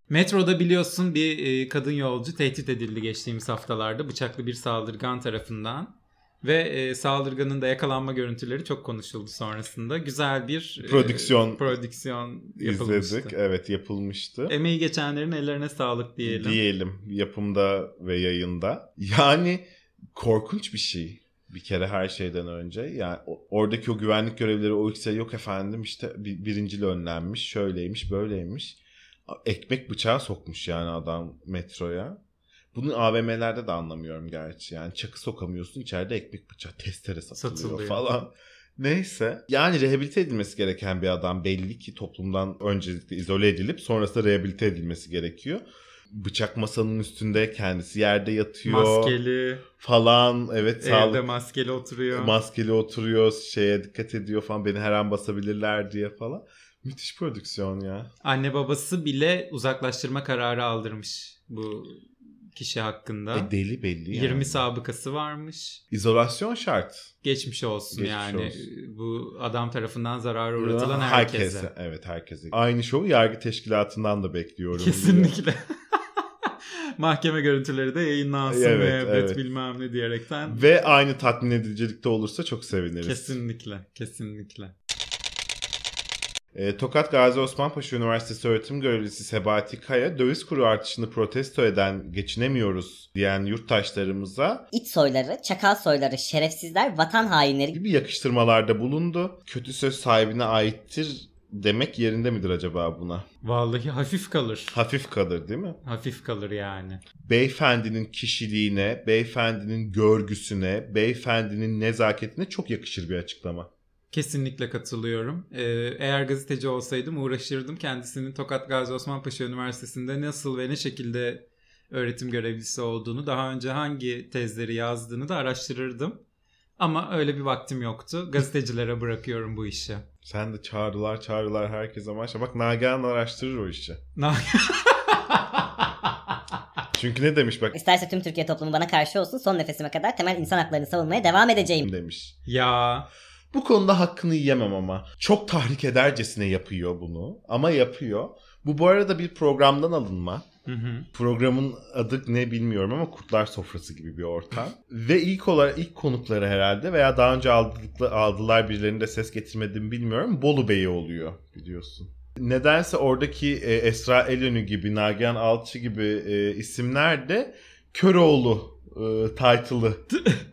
Metroda biliyorsun bir e, kadın yolcu tehdit edildi geçtiğimiz haftalarda bıçaklı bir saldırgan tarafından. Ve e, saldırganın da yakalanma görüntüleri çok konuşuldu sonrasında. Güzel bir e, Prodüksiyon prodüksiyon yapılmıştı. İzledik. Evet yapılmıştı. Emeği geçenlerin ellerine sağlık diyelim. Diyelim yapımda ve yayında. Yani korkunç bir şey. Bir kere her şeyden önce. Yani oradaki o güvenlik görevlileri o ikisi yok efendim işte bir, birincil önlenmiş, şöyleymiş, böyleymiş. Ekmek bıçağı sokmuş yani adam metroya. Bunu AVM'lerde de anlamıyorum gerçi. Yani çakı sokamıyorsun içeride ekmek bıçağı testere satılıyor, Satılıyor. falan. Neyse. Yani rehabilite edilmesi gereken bir adam belli ki toplumdan öncelikle izole edilip sonrasında rehabilite edilmesi gerekiyor. Bıçak masanın üstünde kendisi yerde yatıyor Maskeli, falan. Evet evde sağlık maskeli oturuyor. maskeli oturuyor şeye dikkat ediyor falan beni her an basabilirler diye falan. Müthiş prodüksiyon ya. Anne babası bile uzaklaştırma kararı aldırmış bu kişi hakkında. E deli belli yani. 20 sabıkası varmış. İzolasyon şart. Geçmiş olsun Geçmiş yani. olsun. Bu adam tarafından zarara uğratılan herkese. Evet herkese. Aynı şovu yargı teşkilatından da bekliyorum. Kesinlikle. Mahkeme görüntüleri de yayınlansın Evet, ve evet, evet. bilmem ne diyerekten. Ve aynı tatmin edicilikte olursa çok seviniriz. Kesinlikle, kesinlikle. E, Tokat Gazi Osman Paşa Üniversitesi öğretim görevlisi Sebati Kaya döviz kuru artışını protesto eden geçinemiyoruz diyen yurttaşlarımıza İç soyları, çakal soyları, şerefsizler, vatan hainleri gibi yakıştırmalarda bulundu. Kötü söz sahibine aittir demek yerinde midir acaba buna? Vallahi hafif kalır. Hafif kalır değil mi? Hafif kalır yani. Beyefendinin kişiliğine, beyefendinin görgüsüne, beyefendinin nezaketine çok yakışır bir açıklama. Kesinlikle katılıyorum. Ee, eğer gazeteci olsaydım uğraşırdım. Kendisinin Tokat Gazi Osman Paşa Üniversitesi'nde nasıl ve ne şekilde öğretim görevlisi olduğunu, daha önce hangi tezleri yazdığını da araştırırdım. Ama öyle bir vaktim yoktu. Gazetecilere bırakıyorum bu işi. Sen de çağrılar çağrılar herkese maşallah. Bak Nagihan araştırır o işi. Çünkü ne demiş bak İsterse tüm Türkiye toplumu bana karşı olsun son nefesime kadar temel insan haklarını savunmaya devam edeceğim. demiş. ya Bu konuda hakkını yiyemem ama. Çok tahrik edercesine yapıyor bunu. Ama yapıyor. Bu bu arada bir programdan alınma. Hı hı. Programın adı ne bilmiyorum ama Kurtlar Sofrası gibi bir ortam. Ve ilk olarak ilk konukları herhalde veya daha önce aldıkla, aldılar birilerinin de ses getirmediğimi bilmiyorum. Bolu Bey'i oluyor biliyorsun. Nedense oradaki e, Esra Elönü gibi, Nagihan Alçı gibi e, isimler de Köroğlu e, title'ı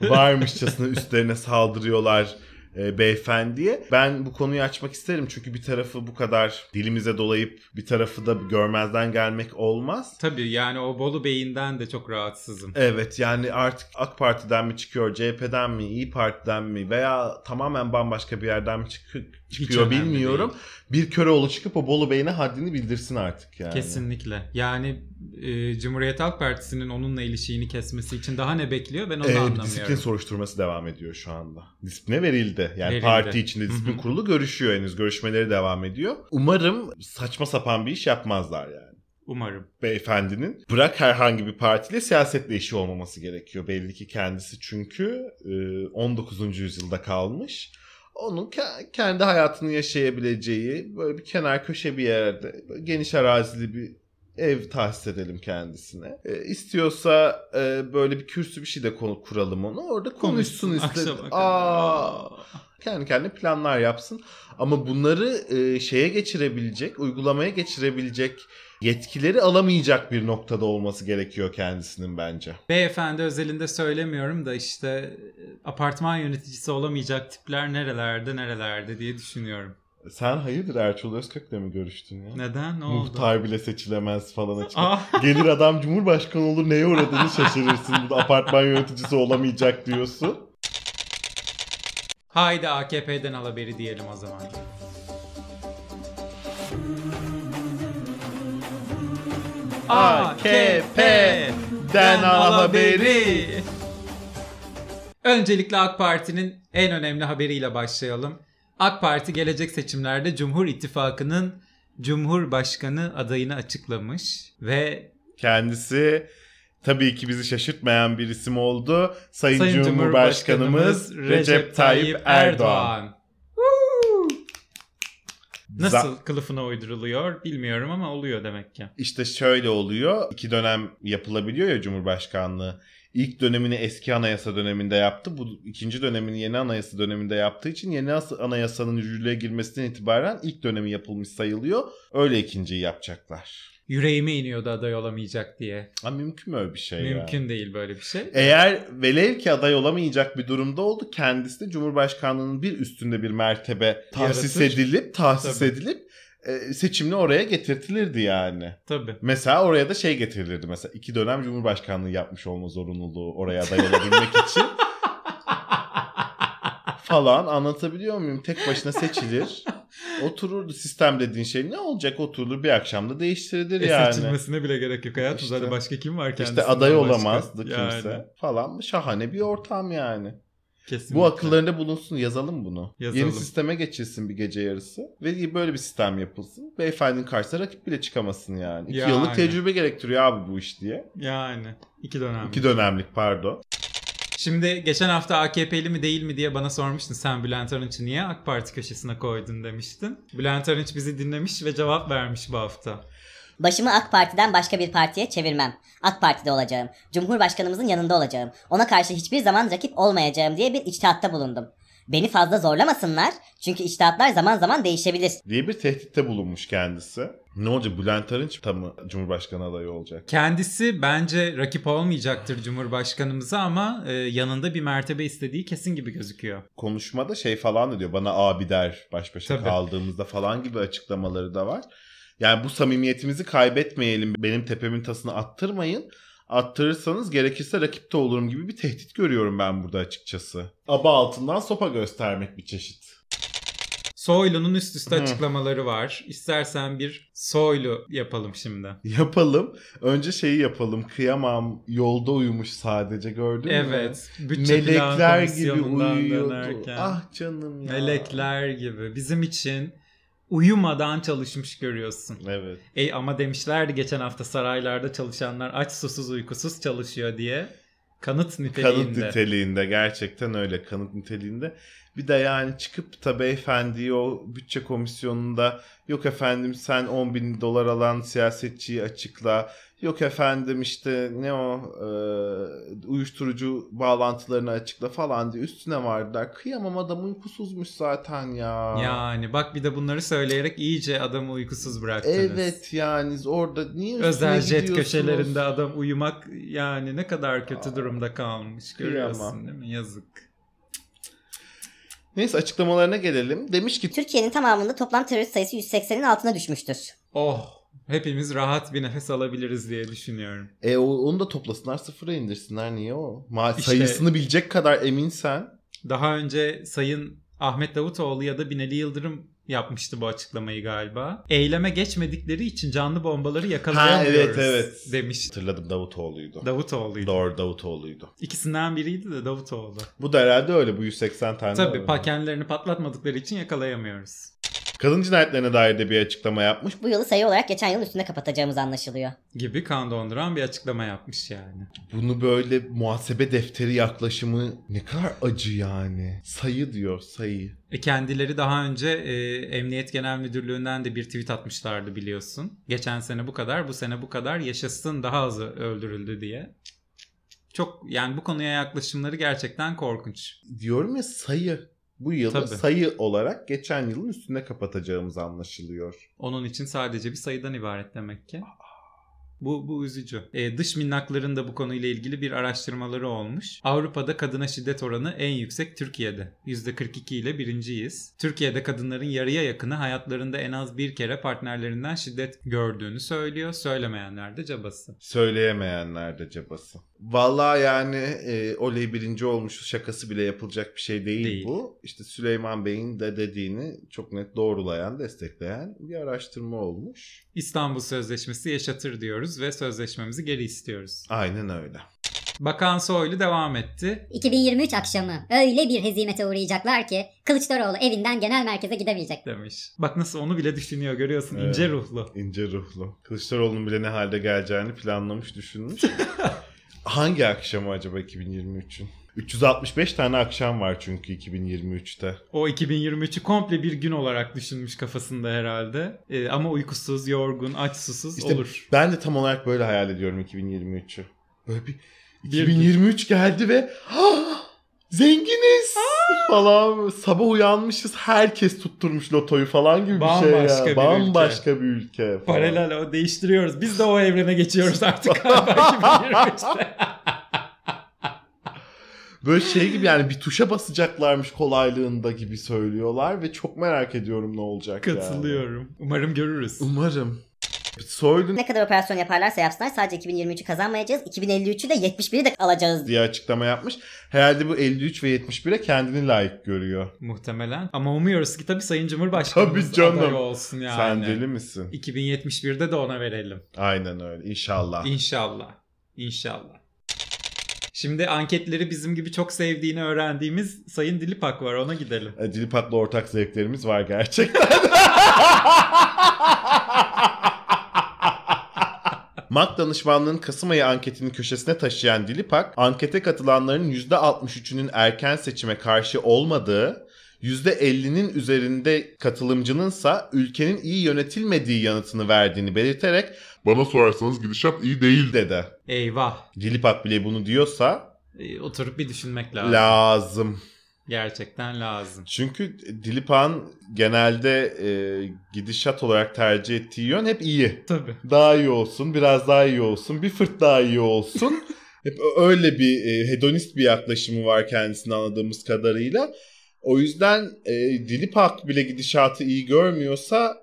varmışçasına üstlerine saldırıyorlar e, beyefendiye. Ben bu konuyu açmak isterim çünkü bir tarafı bu kadar dilimize dolayıp bir tarafı da görmezden gelmek olmaz. tabii yani o Bolu Bey'inden de çok rahatsızım. Evet yani artık AK Parti'den mi çıkıyor, CHP'den mi, İyi Parti'den mi veya tamamen bambaşka bir yerden mi çıkıyor, çıkıyor bilmiyorum. Bir Köroğlu çıkıp o Bolu Bey'ine haddini bildirsin artık yani. Kesinlikle. Yani e, Cumhuriyet Halk Partisi'nin onunla ilişiğini kesmesi için daha ne bekliyor ben onu Ee, anlamıyorum. disiplin soruşturması devam ediyor şu anda. Disipline verildi. Yani Verildi. parti içinde disiplin kurulu görüşüyor henüz. Görüşmeleri devam ediyor. Umarım saçma sapan bir iş yapmazlar yani. Umarım. Beyefendinin bırak herhangi bir partiyle siyasetle işi olmaması gerekiyor. Belli ki kendisi çünkü e, 19. yüzyılda kalmış. Onun ke- kendi hayatını yaşayabileceği böyle bir kenar köşe bir yerde geniş arazili bir ev tahsis edelim kendisine. E, istiyorsa e, böyle bir kürsü bir şey de konu kuralım onu. Orada konuşsun istedi. akşama kadar. Aa, kendi kendine planlar yapsın. Ama bunları e, şeye geçirebilecek, uygulamaya geçirebilecek yetkileri alamayacak bir noktada olması gerekiyor kendisinin bence. Beyefendi özelinde söylemiyorum da işte e, apartman yöneticisi olamayacak tipler nerelerde nerelerde diye düşünüyorum. Sen hayırdır Ertuğrul Özkök'le mi görüştün ya? Neden? Ne oldu? Muhtar bile seçilemez falan açık. Ah, Gelir adam cumhurbaşkanı olur neye uğradığını şaşırırsın. Apartman yöneticisi olamayacak diyorsun. haydi AKP'den al haberi diyelim o zaman. AKP'den al haberi. Öncelikle AK Parti'nin en önemli haberiyle başlayalım. AK Parti gelecek seçimlerde Cumhur İttifakı'nın Cumhurbaşkanı adayını açıklamış ve Kendisi tabii ki bizi şaşırtmayan bir isim oldu. Sayın, Sayın Cumhurbaşkanımız, Cumhurbaşkanımız Recep Tayyip Erdoğan. Woo! Nasıl Za- kılıfına uyduruluyor bilmiyorum ama oluyor demek ki. İşte şöyle oluyor. İki dönem yapılabiliyor ya Cumhurbaşkanlığı. İlk dönemini eski anayasa döneminde yaptı. Bu ikinci dönemini yeni anayasa döneminde yaptığı için yeni as- anayasanın yürürlüğe girmesinden itibaren ilk dönemi yapılmış sayılıyor. Öyle ikinciyi yapacaklar. Yüreğime iniyordu aday olamayacak diye. Ha, mümkün mü öyle bir şey ya? Mümkün değil böyle bir şey. Eğer velev ki aday olamayacak bir durumda oldu kendisi de Cumhurbaşkanlığının bir üstünde bir mertebe tahsis Yaratır. edilip tahsis Tabii. edilip e, seçimle oraya getirtilirdi yani. Tabii. Mesela oraya da şey getirilirdi mesela iki dönem Cumhurbaşkanlığı yapmış olma zorunluluğu oraya aday olabilmek için falan anlatabiliyor muyum? Tek başına seçilir. Otururdu sistem dediğin şey ne olacak oturulur bir akşamda değiştirilir E, yani. seçilmesine bile gerek yok hayatım. İşte. Zaten başka kim var İşte kendisinden aday başka? olamazdı Yani, kimse falan. Şahane bir ortam yani. kesinlikle. Bu akıllarında bulunsun yazalım bunu. Yazalım. Yeni sisteme geçilsin bir gece yarısı. Ve böyle bir sistem yapılsın. Beyefendinin karşısına rakip bile çıkamasın yani. İki Yani. yıllık tecrübe gerektiriyor abi bu iş diye. Yani. iki dönem. İki dönemlik pardon. Şimdi geçen hafta AKP'li mi değil mi diye bana sormuştun. Sen Bülent Arınç'ı niye AK Parti köşesine koydun demiştin. Bülent Arınç bizi dinlemiş ve cevap vermiş bu hafta. Başımı AK Parti'den başka bir partiye çevirmem. AK Parti'de olacağım. Cumhurbaşkanımızın yanında olacağım. Ona karşı hiçbir zaman rakip olmayacağım diye bir içtihatta bulundum. Beni fazla zorlamasınlar çünkü içtihatlar zaman zaman değişebilir. Diye bir tehditte bulunmuş kendisi. Ne olacak Bülent Arınç tam Cumhurbaşkanı adayı olacak? Kendisi bence rakip olmayacaktır Cumhurbaşkanımıza ama e, yanında bir mertebe istediği kesin gibi gözüküyor. Konuşmada şey falan da diyor bana abi der baş başa Tabii. kaldığımızda falan gibi açıklamaları da var. Yani bu samimiyetimizi kaybetmeyelim benim tepemin tasını attırmayın. Attırırsanız gerekirse rakipte olurum gibi bir tehdit görüyorum ben burada açıkçası. Aba altından sopa göstermek bir çeşit. Soylu'nun üst üste Hı. açıklamaları var. İstersen bir Soylu yapalım şimdi. Yapalım. Önce şeyi yapalım. Kıyamam yolda uyumuş sadece gördün mü? Evet. Bütçe Melekler gibi uyuyordu. dönerken. Ah canım ya. Melekler gibi. Bizim için uyumadan çalışmış görüyorsun. Evet. E ama demişlerdi geçen hafta saraylarda çalışanlar aç susuz uykusuz çalışıyor diye. Kanıt niteliğinde. Kanıt niteliğinde gerçekten öyle kanıt niteliğinde. Bir de yani çıkıp da beyefendiyi o bütçe komisyonunda yok efendim sen 10 bin dolar alan siyasetçiyi açıkla. Yok efendim işte ne o e, uyuşturucu bağlantılarını açıkla falan diye üstüne vardılar. Kıyamam adam uykusuzmuş zaten ya. Yani bak bir de bunları söyleyerek iyice adamı uykusuz bıraktınız. Evet yani orada niye üstüne Özel jet köşelerinde adam uyumak yani ne kadar kötü durumda kalmış görüyorsun kıyamam. değil mi? Yazık. Neyse açıklamalarına gelelim. Demiş ki Türkiye'nin tamamında toplam terörist sayısı 180'in altına düşmüştür. Oh hepimiz rahat bir nefes alabiliriz diye düşünüyorum. E o, onu da toplasınlar sıfıra indirsinler niye o? Ma İşte- sayısını bilecek kadar eminsen. Daha önce Sayın Ahmet Davutoğlu ya da Binali Yıldırım yapmıştı bu açıklamayı galiba. Eyleme geçmedikleri için canlı bombaları yakalayamıyoruz Ha, evet, evet. demiş. Hatırladım Davutoğlu'ydu. Davutoğlu'ydu. Doğru Davutoğlu'ydu. İkisinden biriydi de Davutoğlu. Bu da herhalde öyle bu 180 tane. Tabii pakenlerini patlatmadıkları için yakalayamıyoruz. Kadın cinayetlerine dair de bir açıklama yapmış. Bu yılı sayı olarak geçen yılın üstünde kapatacağımız anlaşılıyor. Gibi kan donduran bir açıklama yapmış yani. Bunu böyle muhasebe defteri yaklaşımı ne kadar acı yani. Sayı diyor sayı. E kendileri daha önce e, Emniyet Genel Müdürlüğü'nden de bir tweet atmışlardı biliyorsun. Geçen sene bu kadar, bu sene bu kadar yaşasın daha azı öldürüldü diye. Çok yani bu konuya yaklaşımları gerçekten korkunç. Diyorum ya sayı. Bu yılı Tabii. sayı olarak geçen yılın üstüne kapatacağımız anlaşılıyor. Onun için sadece bir sayıdan ibaret demek ki. Bu, bu üzücü. E, dış minnakların da bu konuyla ilgili bir araştırmaları olmuş. Avrupa'da kadına şiddet oranı en yüksek Türkiye'de. %42 ile birinciyiz. Türkiye'de kadınların yarıya yakını hayatlarında en az bir kere partnerlerinden şiddet gördüğünü söylüyor. Söylemeyenler de cabası. Söyleyemeyenler de cabası. Vallahi yani e, oley birinci olmuş şakası bile yapılacak bir şey değil, Değil. bu. İşte Süleyman Bey'in de dediğini çok net doğrulayan, destekleyen bir araştırma olmuş. İstanbul Sözleşmesi yaşatır diyoruz ve sözleşmemizi geri istiyoruz. Aynen öyle. Bakan Soylu devam etti. 2023 akşamı öyle bir hezimete uğrayacaklar ki Kılıçdaroğlu evinden genel merkeze gidemeyecek. demiş. Bak nasıl onu bile düşünüyor görüyorsun Evet. ince ruhlu. İnce ruhlu. Kılıçdaroğlu'nun bile ne halde geleceğini planlamış, düşünmüş. Hangi akşamı acaba 2023'ün? 365 tane akşam var çünkü 2023'te. O 2023'ü komple bir gün olarak düşünmüş kafasında herhalde. Ee, ama uykusuz, yorgun, aç, susuz İşte olur. ben de tam olarak böyle hayal ediyorum 2023'ü. Böyle bir Bir 2023 geldi ve "Ah, zenginiz falan sabah uyanmışız herkes tutturmuş lotoyu falan gibi bir şey Bambaşka ya. bir Bambaşka bir ülke. falan. Paralel o değiştiriyoruz. Biz de o evrene geçiyoruz artık galiba 2023'te. Böyle şey gibi yani bir tuşa basacaklarmış kolaylığında gibi söylüyorlar ve çok merak ediyorum ne olacak yani. Katılıyorum. Umarım görürüz. Umarım. Soylu Ne kadar operasyon yaparlarsa yapsınlar sadece 2023'ü kazanmayacağız. 2053'ü de 71'i de alacağız. diye açıklama yapmış. Herhalde bu 53 ve 71'e kendini layık görüyor. Muhtemelen. Ama umuyoruz ki tabii Sayın Cumhurbaşkanımız Tabii canım. aday olsun yani. Sen deli misin? 2071'de de ona verelim. Aynen öyle. İnşallah. İnşallah. İnşallah. Şimdi anketleri bizim gibi çok sevdiğini öğrendiğimiz Sayın Dilipak var ona gidelim. E, Dilipak'la ortak zevklerimiz var gerçekten. MAK danışmanlığın Kasım ayı anketinin köşesine taşıyan Dilipak, ankete katılanların %63'ünün erken seçime karşı olmadığı, %50'nin üzerinde katılımcınınsa ülkenin iyi yönetilmediği yanıtını verdiğini belirterek Bana sorarsanız gidişat iyi değil. dedi. Eyvah. Dilipak bile bunu diyorsa Ee, oturup bir düşünmek lazım. lazım. Gerçekten lazım. Çünkü Dilipan genelde e, gidişat olarak tercih ettiği yön hep iyi. Tabii. Daha iyi olsun, biraz daha iyi olsun, bir fırt daha iyi olsun. hep öyle bir e, hedonist bir yaklaşımı var kendisine anladığımız kadarıyla. O yüzden e, Dilip Halk bile gidişatı iyi görmüyorsa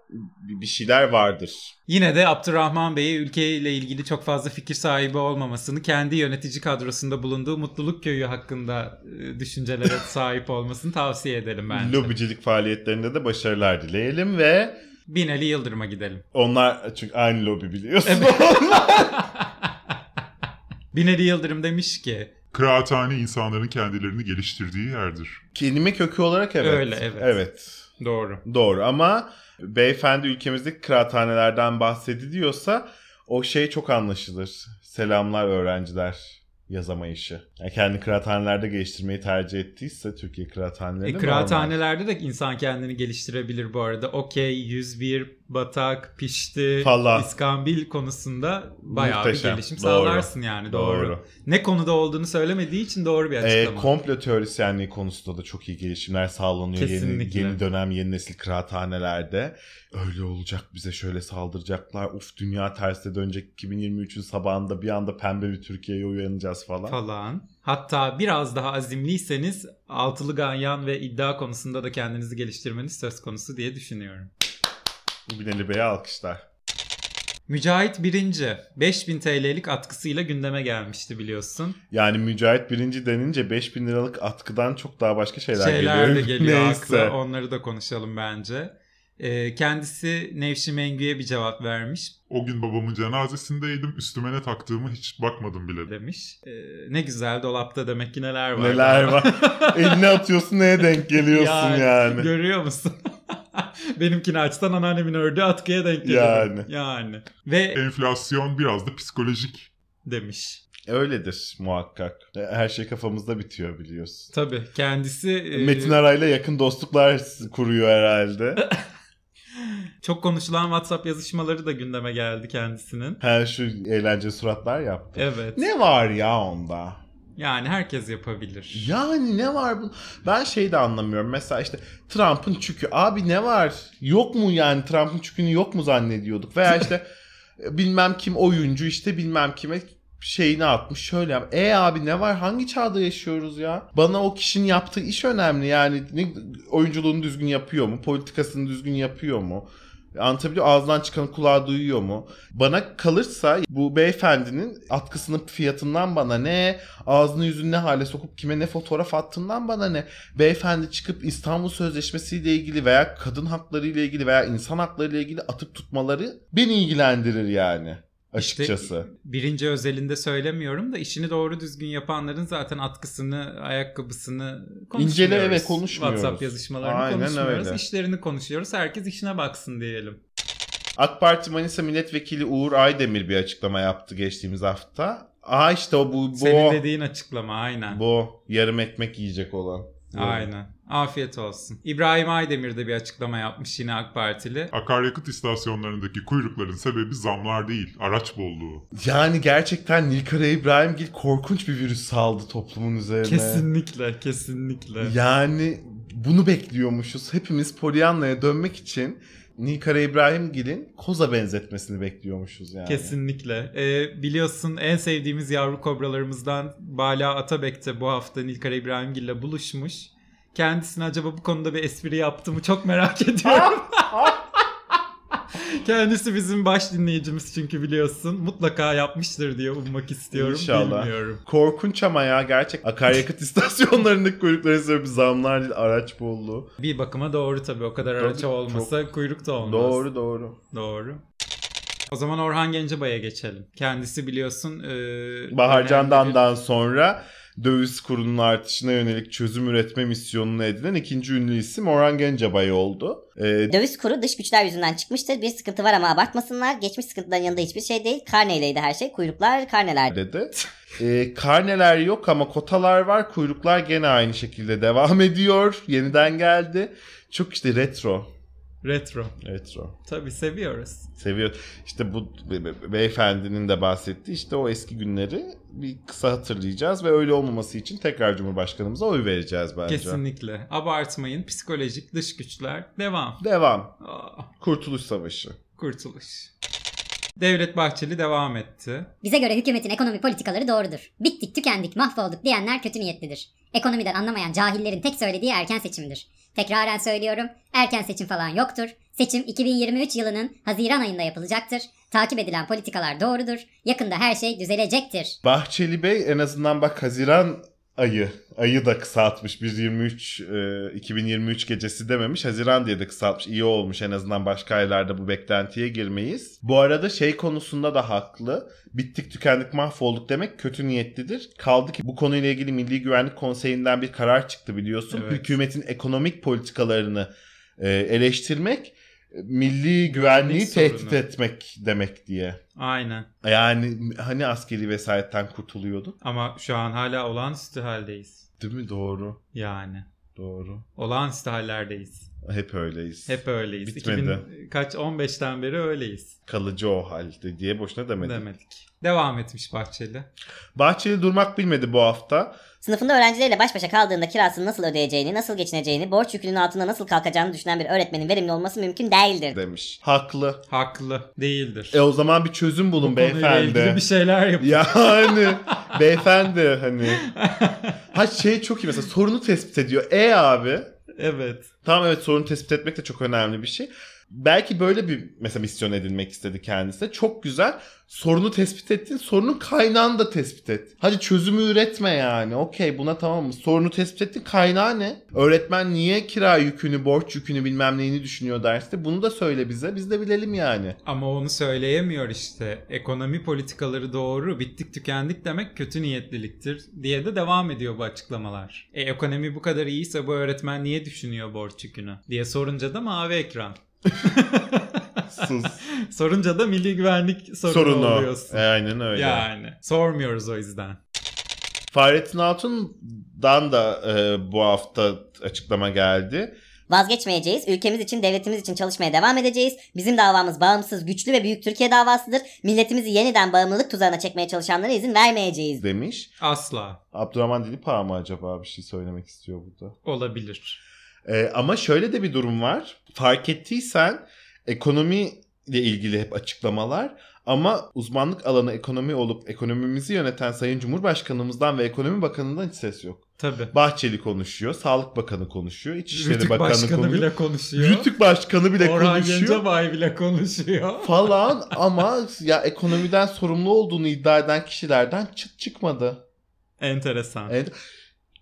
bir şeyler vardır. Yine de Abdurrahman Bey'e ülkeyle ilgili çok fazla fikir sahibi olmamasını, kendi yönetici kadrosunda bulunduğu Mutluluk Köyü hakkında e, düşüncelere sahip olmasını tavsiye edelim bence. Lobicilik faaliyetlerinde de başarılar dileyelim ve Binali Yıldırım'a gidelim. onlar çünkü aynı lobi biliyorsun. Binali Yıldırım demiş ki Kıraathane insanların kendilerini geliştirdiği yerdir. Kelime kökü olarak evet. Öyle, evet. Evet. doğru. Doğru ama beyefendi ülkemizdeki kıraathanelerden bahsediliyorsa o şey çok anlaşılır. Selamlar öğrenciler yazamayışı. Yani kendi kıraathanelerde geliştirmeyi tercih ettiyse Türkiye kıraathaneleri E, kıraathanelerde de insan kendini geliştirebilir bu arada. Okey, 101, Batak, Pişti, Falan. İskambil konusunda bayağı Muhteşem. bir gelişim Doğru. sağlarsın yani. Doğru. Doğru. Ne konuda olduğunu söylemediği için doğru bir E, açıklama. komplo teorisyenliği konusunda da çok iyi gelişimler sağlanıyor. Yeni, Kesinlikle. yeni dönem, yeni nesil kıraathanelerde. Öyle olacak, bize şöyle saldıracaklar. Uf dünya tersine dönecek. 2023'ün sabahında bir anda pembe bir Türkiye'ye uyanacağız falan. falan. Hatta biraz daha azimliyseniz altılı ganyan ve iddia konusunda da kendinizi geliştirmeniz söz konusu diye düşünüyorum. Binali Bey'e alkışlar. Mücahit birinci 5000 TL'lik atkısıyla gündeme gelmişti biliyorsun. Yani Mücahit birinci denince 5000 liralık atkıdan çok daha başka şeyler, Şeyler de geliyor. geliyor Neyse. akla. Onları da konuşalım bence. Ee, kendisi Nevşin Mengü'ye bir cevap vermiş O gün babamın cenazesindeydim. Üstüme ne taktığımı hiç bakmadım bile. demiş. Ee, ne güzel dolapta demek ki neler var. Neler var. Eline atıyorsun neye denk geliyorsun yani. Görüyor musun? Benimkini açtan anneannemin ördüğü atkıya denk geliyor. Yani. Yani. Ve Enflasyon biraz da psikolojik. demiş. Öyledir muhakkak. Her şey kafamızda bitiyor biliyorsun. Tabii kendisi e, Metin Aray'la yakın dostluklar kuruyor herhalde. çok konuşulan WhatsApp yazışmaları da gündeme geldi kendisinin. Her şu eğlence suratlar yaptı. Evet. Ne var ya onda? Yani herkes yapabilir. Yani ne var bu? Ben şey de anlamıyorum. Mesela işte Trump'ın çükü. Abi ne var? Yok mu yani Trump'ın çükünü yok mu zannediyorduk? Veya işte bilmem kim oyuncu işte bilmem kime şeyini atmış şöyle yap. E abi ne var? Hangi çağda yaşıyoruz ya? Bana o kişinin yaptığı iş önemli. Yani ne, oyunculuğunu düzgün yapıyor mu? Politikasını düzgün yapıyor mu? Anlatabiliyor Ağzından çıkanı kulağı duyuyor mu? Bana kalırsa bu beyefendinin atkısının fiyatından bana ne? Ağzını yüzünü ne hale sokup kime ne fotoğraf attığından bana ne? Beyefendi çıkıp İstanbul Sözleşmesi ile ilgili veya kadın hakları ile ilgili veya insan hakları ile ilgili atıp tutmaları beni ilgilendirir yani. Açıkçası. İşte birinci özelinde söylemiyorum da işini doğru düzgün yapanların zaten atkısını, ayakkabısını konuşmuyoruz. İncele, evet, konuşmuyoruz. WhatsApp yazışmalarını Aynen konuşmuyoruz. öyle. İşlerini konuşuyoruz. Herkes işine baksın diyelim. AK Parti Manisa Milletvekili Uğur Aydemir bir açıklama yaptı geçtiğimiz hafta. Aa işte o bu bu Senin dediğin açıklama aynen. bu yarım ekmek yiyecek olan. Aynen. Afiyet olsun. İbrahim Aydemir de bir açıklama yapmış yine AK Partili. Akaryakıt istasyonlarındaki kuyrukların sebebi zamlar değil, araç bolluğu. Yani gerçekten Nilkara İbrahimgil korkunç bir virüs saldı toplumun üzerine. Kesinlikle, kesinlikle. Yani bunu bekliyormuşuz. Hepimiz Pollyanna'ya dönmek için Nilkara İbrahimgil'in koza benzetmesini bekliyormuşuz yani. Kesinlikle. Ee, biliyorsun en sevdiğimiz yavru kobralarımızdan Bala Atabek de bu hafta Nilkara İbrahimgil ile buluşmuş. Kendisine acaba bu konuda bir espri yaptı mı çok merak ediyorum. Kendisi bizim baş dinleyicimiz çünkü biliyorsun. Mutlaka yapmıştır diye ummak istiyorum. İnşallah. Bilmiyorum. Korkunç ama ya gerçek akaryakıt istasyonlarındaki kuyrukların sebebi zamlar değil araç bolluğu. Bir bakıma doğru tabii. O kadar araç olmasa kuyruk da olmaz. Doğru doğru. Doğru. O zaman Orhan Gencebay'a geçelim. Kendisi biliyorsun... E, Bahar önemli bir- Candan'dan sonra döviz kurunun artışına yönelik çözüm üretme misyonunu edinen ikinci ünlü isim Orhan Gencebay oldu. Ee, Döviz kuru dış güçler yüzünden çıkmıştır. Bir sıkıntı var ama abartmasınlar. Geçmiş sıkıntıların yanında hiçbir şey değil. Karneyleydi her şey. Kuyruklar karneler. dedi. Ee, karneler yok ama kotalar var. Kuyruklar gene aynı şekilde devam ediyor. Yeniden geldi. Çok işte retro. Retro. Retro. Tabii seviyoruz. Seviyor. İşte bu be- be- beyefendinin de bahsettiği işte o eski günleri bir kısa hatırlayacağız ve öyle olmaması için tekrar Cumhurbaşkanımıza oy vereceğiz bence. Kesinlikle. Abartmayın. Psikolojik dış güçler devam. Devam. Aa, Kurtuluş Savaşı. kurtuluş. Devlet Bahçeli devam etti. Bize göre hükümetin ekonomi politikaları doğrudur. Bittik, tükendik, mahvolduk diyenler kötü niyetlidir. Ekonomiden anlamayan cahillerin tek söylediği erken seçimdir. Tekraren söylüyorum, erken seçim falan yoktur. Seçim 2023 yılının Haziran ayında yapılacaktır. Takip edilen politikalar doğrudur. Yakında her şey düzelecektir. Bahçeli Bey en azından bak Haziran ayı. Ayı da kısaltmış. Bir 23 e, 2023 gecesi dememiş. Haziran diye de kısaltmış. İyi olmuş en azından başka aylarda bu beklentiye girmeyiz. Bu arada şey konusunda da haklı. Bittik tükendik mahvolduk demek kötü niyetlidir. Kaldı ki bu konuyla ilgili Milli Güvenlik Konseyi'nden bir karar çıktı biliyorsun. Evet. Hükümetin ekonomik politikalarını e, eleştirmek milli güvenliği sorunu. tehdit etmek demek diye. Aynen. Yani hani askeri vesayetten kurtuluyorduk? Ama şu an hala olağanüstü haldeyiz. Değil mi? Doğru. Yani. Doğru. Olağanüstü hallerdeyiz. Hep öyleyiz. Hep öyleyiz. Bitmedi. 2000 kaç 15'ten beri öyleyiz. Kalıcı o halde diye boşuna demedik. Demedik. Devam etmiş Bahçeli. Bahçeli durmak bilmedi bu hafta. Sınıfında öğrencileriyle baş başa kaldığında kirasını nasıl ödeyeceğini, nasıl geçineceğini, borç yükünün altında nasıl kalkacağını düşünen bir öğretmenin verimli olması mümkün değildir. demiş. Haklı. Haklı. Değildir. E o zaman bir çözüm bulun Bu konuyla ilgili beyefendi. bir şey- şeyler yapın. Yani beyefendi hani. Ha şey çok iyi mesela sorunu tespit ediyor. E abi. Evet. Tamam evet sorunu tespit etmek de çok önemli bir şey. Belki böyle bir mesela misyon edinmek istedi kendisi. de. Çok güzel. Sorunu tespit ettin. Sorunun kaynağını da tespit et. Hadi çözümü üretme yani. Okey buna tamam mı? Sorunu tespit ettin. Kaynağı ne? Öğretmen niye kira yükünü, borç yükünü bilmem neyini düşünüyor derste. Bunu da söyle bize. Biz de bilelim yani. Ama onu söyleyemiyor işte. Ekonomi politikaları doğru, bittik tükendik demek kötü niyetliliktir diye de devam ediyor bu açıklamalar. E ekonomi bu kadar iyiyse bu öğretmen niye düşünüyor borç yükünü diye sorunca da mavi ekran. Sus. Sorunca da milli güvenlik sorunu, Sorunu. oluyorsun. E, aynen öyle. Yani sormuyoruz o yüzden. Fahrettin Altun'dan da e, bu hafta açıklama geldi. Vazgeçmeyeceğiz. Ülkemiz için, devletimiz için çalışmaya devam edeceğiz. Bizim davamız bağımsız, güçlü ve büyük Türkiye davasıdır. Milletimizi yeniden bağımlılık tuzağına çekmeye çalışanlara izin vermeyeceğiz. demiş. Asla Abdurrahman Dilipağ mı acaba bir şey söylemek istiyor burada? olabilir. Ee, ama şöyle de bir durum var. Fark ettiysen ekonomi ile ilgili hep açıklamalar ama uzmanlık alanı ekonomi olup ekonomimizi yöneten Sayın Cumhurbaşkanımızdan ve Ekonomi Bakanı'ndan hiç ses yok. Tabii. Bahçeli konuşuyor, Sağlık Bakanı konuşuyor, İçişleri Rütük Bakanı Başkanı konuşuyor. bile konuşuyor. Rütük Başkanı bile Orhan konuşuyor Gencebay bile konuşuyor. falan ama ya ekonomiden sorumlu olduğunu iddia eden kişilerden çıt çıkmadı. Enteresan. Evet.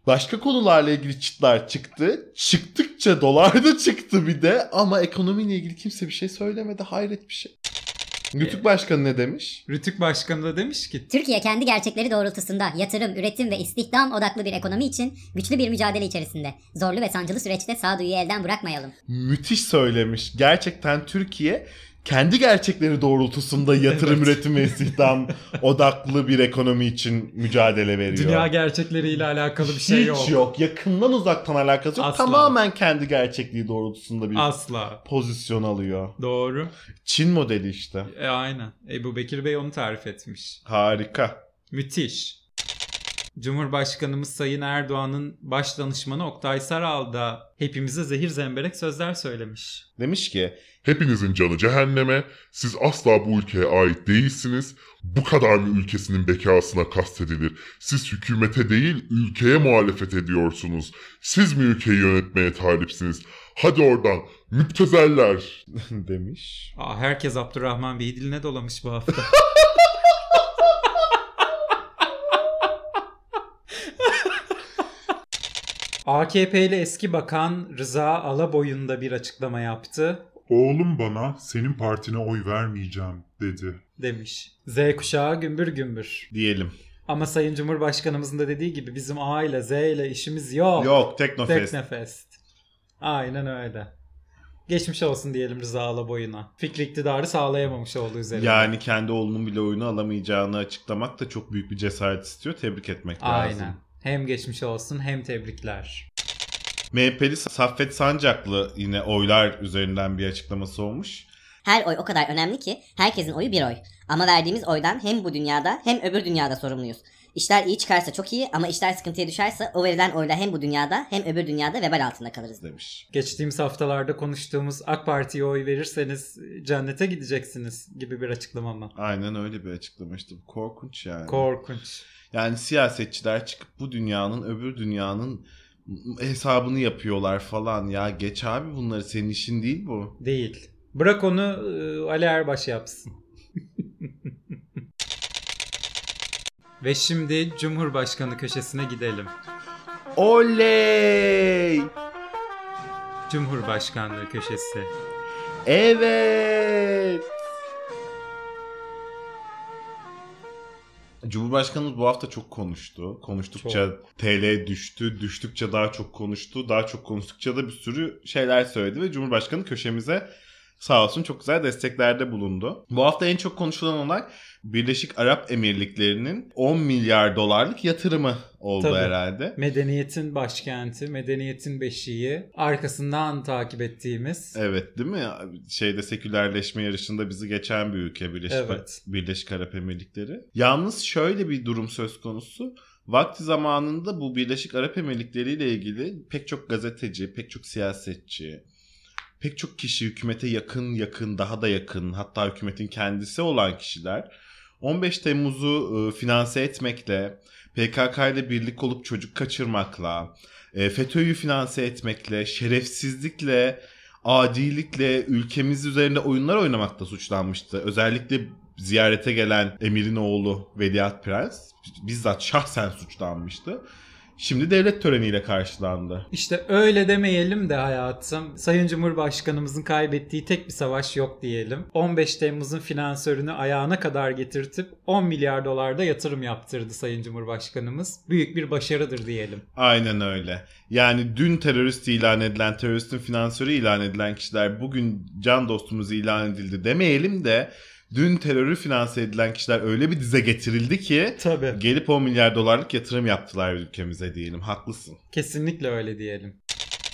Başka konularla ilgili çıtlar çıktı. Çıktıkça dolar da çıktı bir de ama ekonomiyle ilgili kimse bir şey söylemedi. Hayret bir şey. Rütük Başkanı ne demiş? Rütük Başkanı da demiş ki Türkiye kendi gerçekleri doğrultusunda yatırım, üretim ve istihdam odaklı bir ekonomi için güçlü bir mücadele içerisinde. Zorlu ve sancılı süreçte sağduyuyu elden bırakmayalım. Müthiş söylemiş. Gerçekten Türkiye kendi gerçekleri doğrultusunda yatırım, Evet. üretim ve istihdam odaklı bir ekonomi için mücadele veriyor. dünya gerçekleriyle alakalı bir şey Hiç yok. yok. Yakından uzaktan alakası yok. Asla. Tamamen kendi gerçekliği doğrultusunda bir Asla. pozisyon alıyor. Doğru. Çin modeli işte. E aynen. Ebu Bekir Bey onu tarif etmiş. Harika. Müthiş. Cumhurbaşkanımız Sayın Erdoğan'ın baş danışmanı Oktay Saral da hepimize zehir zemberek sözler söylemiş. Demiş ki Hepinizin canı cehenneme, siz asla bu ülkeye ait değilsiniz. Bu kadar mı ülkesinin bekasına kastedilir? Siz hükümete değil, ülkeye muhalefet ediyorsunuz. Siz mi ülkeyi yönetmeye talipsiniz? Hadi oradan, müptezeller. demiş. Aa, herkes Abdurrahman Bey'i diline dolamış bu hafta. AKP'li eski bakan Rıza Alaboy'un da bir açıklama yaptı. Oğlum bana senin partine oy vermeyeceğim dedi. Demiş. Z kuşağı gümbür gümbür. Diyelim. Ama Sayın Cumhurbaşkanımızın da dediği gibi bizim A ile Z ile işimiz yok. Yok Teknofest. Teknofest. Aynen öyle. Geçmiş olsun diyelim Rıza Alaboy'una. Fikri iktidarı sağlayamamış olduğu üzerine. Yani kendi oğlunun bile oyunu alamayacağını açıklamak da çok büyük bir cesaret istiyor. Tebrik etmek lazım. Aynen. Hem geçmiş olsun hem tebrikler. MHP'li Saffet Sancaklı yine oylar üzerinden bir açıklaması olmuş. Her oy o kadar önemli ki herkesin oyu bir oy. Ama verdiğimiz oydan hem bu dünyada hem öbür dünyada sorumluyuz. İşler iyi çıkarsa çok iyi ama işler sıkıntıya düşerse o verilen oyla hem bu dünyada hem öbür dünyada vebal altında kalırız. demiş. Geçtiğimiz haftalarda konuştuğumuz AK Parti'ye oy verirseniz cennete gideceksiniz gibi bir açıklama mı? Aynen öyle bir açıklama işte. Korkunç yani. Korkunç. Yani siyasetçiler çıkıp bu dünyanın öbür dünyanın hesabını yapıyorlar falan. Ya geç abi bunları senin işin değil bu. Değil. Bırak onu e, Ali Erbaş yapsın. Ve şimdi Cumhurbaşkanı köşesine gidelim. Oley! Cumhurbaşkanlığı köşesi. Evet. Cumhurbaşkanımız bu hafta çok konuştu. Konuştukça TL düştü, düştükçe daha çok konuştu, daha çok konuştukça da bir sürü şeyler söyledi ve Cumhurbaşkanı köşemize sağ olsun çok güzel desteklerde bulundu. Bu hafta en çok konuşulan olay Birleşik Arap Emirlikleri'nin 10 milyar dolarlık yatırımı oldu Tabii. herhalde. Medeniyetin başkenti, medeniyetin beşiği. Arkasından takip ettiğimiz. Evet değil mi? Şeyde sekülerleşme yarışında bizi geçen bir ülke Birleşik, Evet. Birleşik Arap Emirlikleri. Yalnız şöyle bir durum söz konusu. Vakti zamanında bu Birleşik Arap Emirlikleri ile ilgili pek çok gazeteci, pek çok siyasetçi, pek çok kişi hükümete yakın yakın daha da yakın hatta hükümetin kendisi olan kişiler 15 Temmuz'u e, finanse etmekle, PKK ile birlik olup çocuk kaçırmakla, e, FETÖ'yü finanse etmekle, şerefsizlikle, adilikle ülkemiz üzerinde oyunlar oynamakta suçlanmıştı. Özellikle ziyarete gelen Emir'in oğlu Veliaht Prens bizzat şahsen suçlanmıştı. Şimdi devlet töreniyle karşılandı. İşte öyle demeyelim de hayatım. Sayın Cumhurbaşkanımızın kaybettiği tek bir savaş yok diyelim. 15 Temmuz'un finansörünü ayağına kadar getirtip 10 milyar dolarda yatırım yaptırdı Sayın Cumhurbaşkanımız. Büyük bir başarıdır diyelim. Aynen öyle. Yani dün terörist ilan edilen, teröristin finansörü ilan edilen kişiler bugün can dostumuz ilan edildi demeyelim de dün terörü finanse edilen kişiler öyle bir dize getirildi ki Tabii. gelip 10 milyar dolarlık yatırım yaptılar ülkemize diyelim. Haklısın. Kesinlikle öyle diyelim.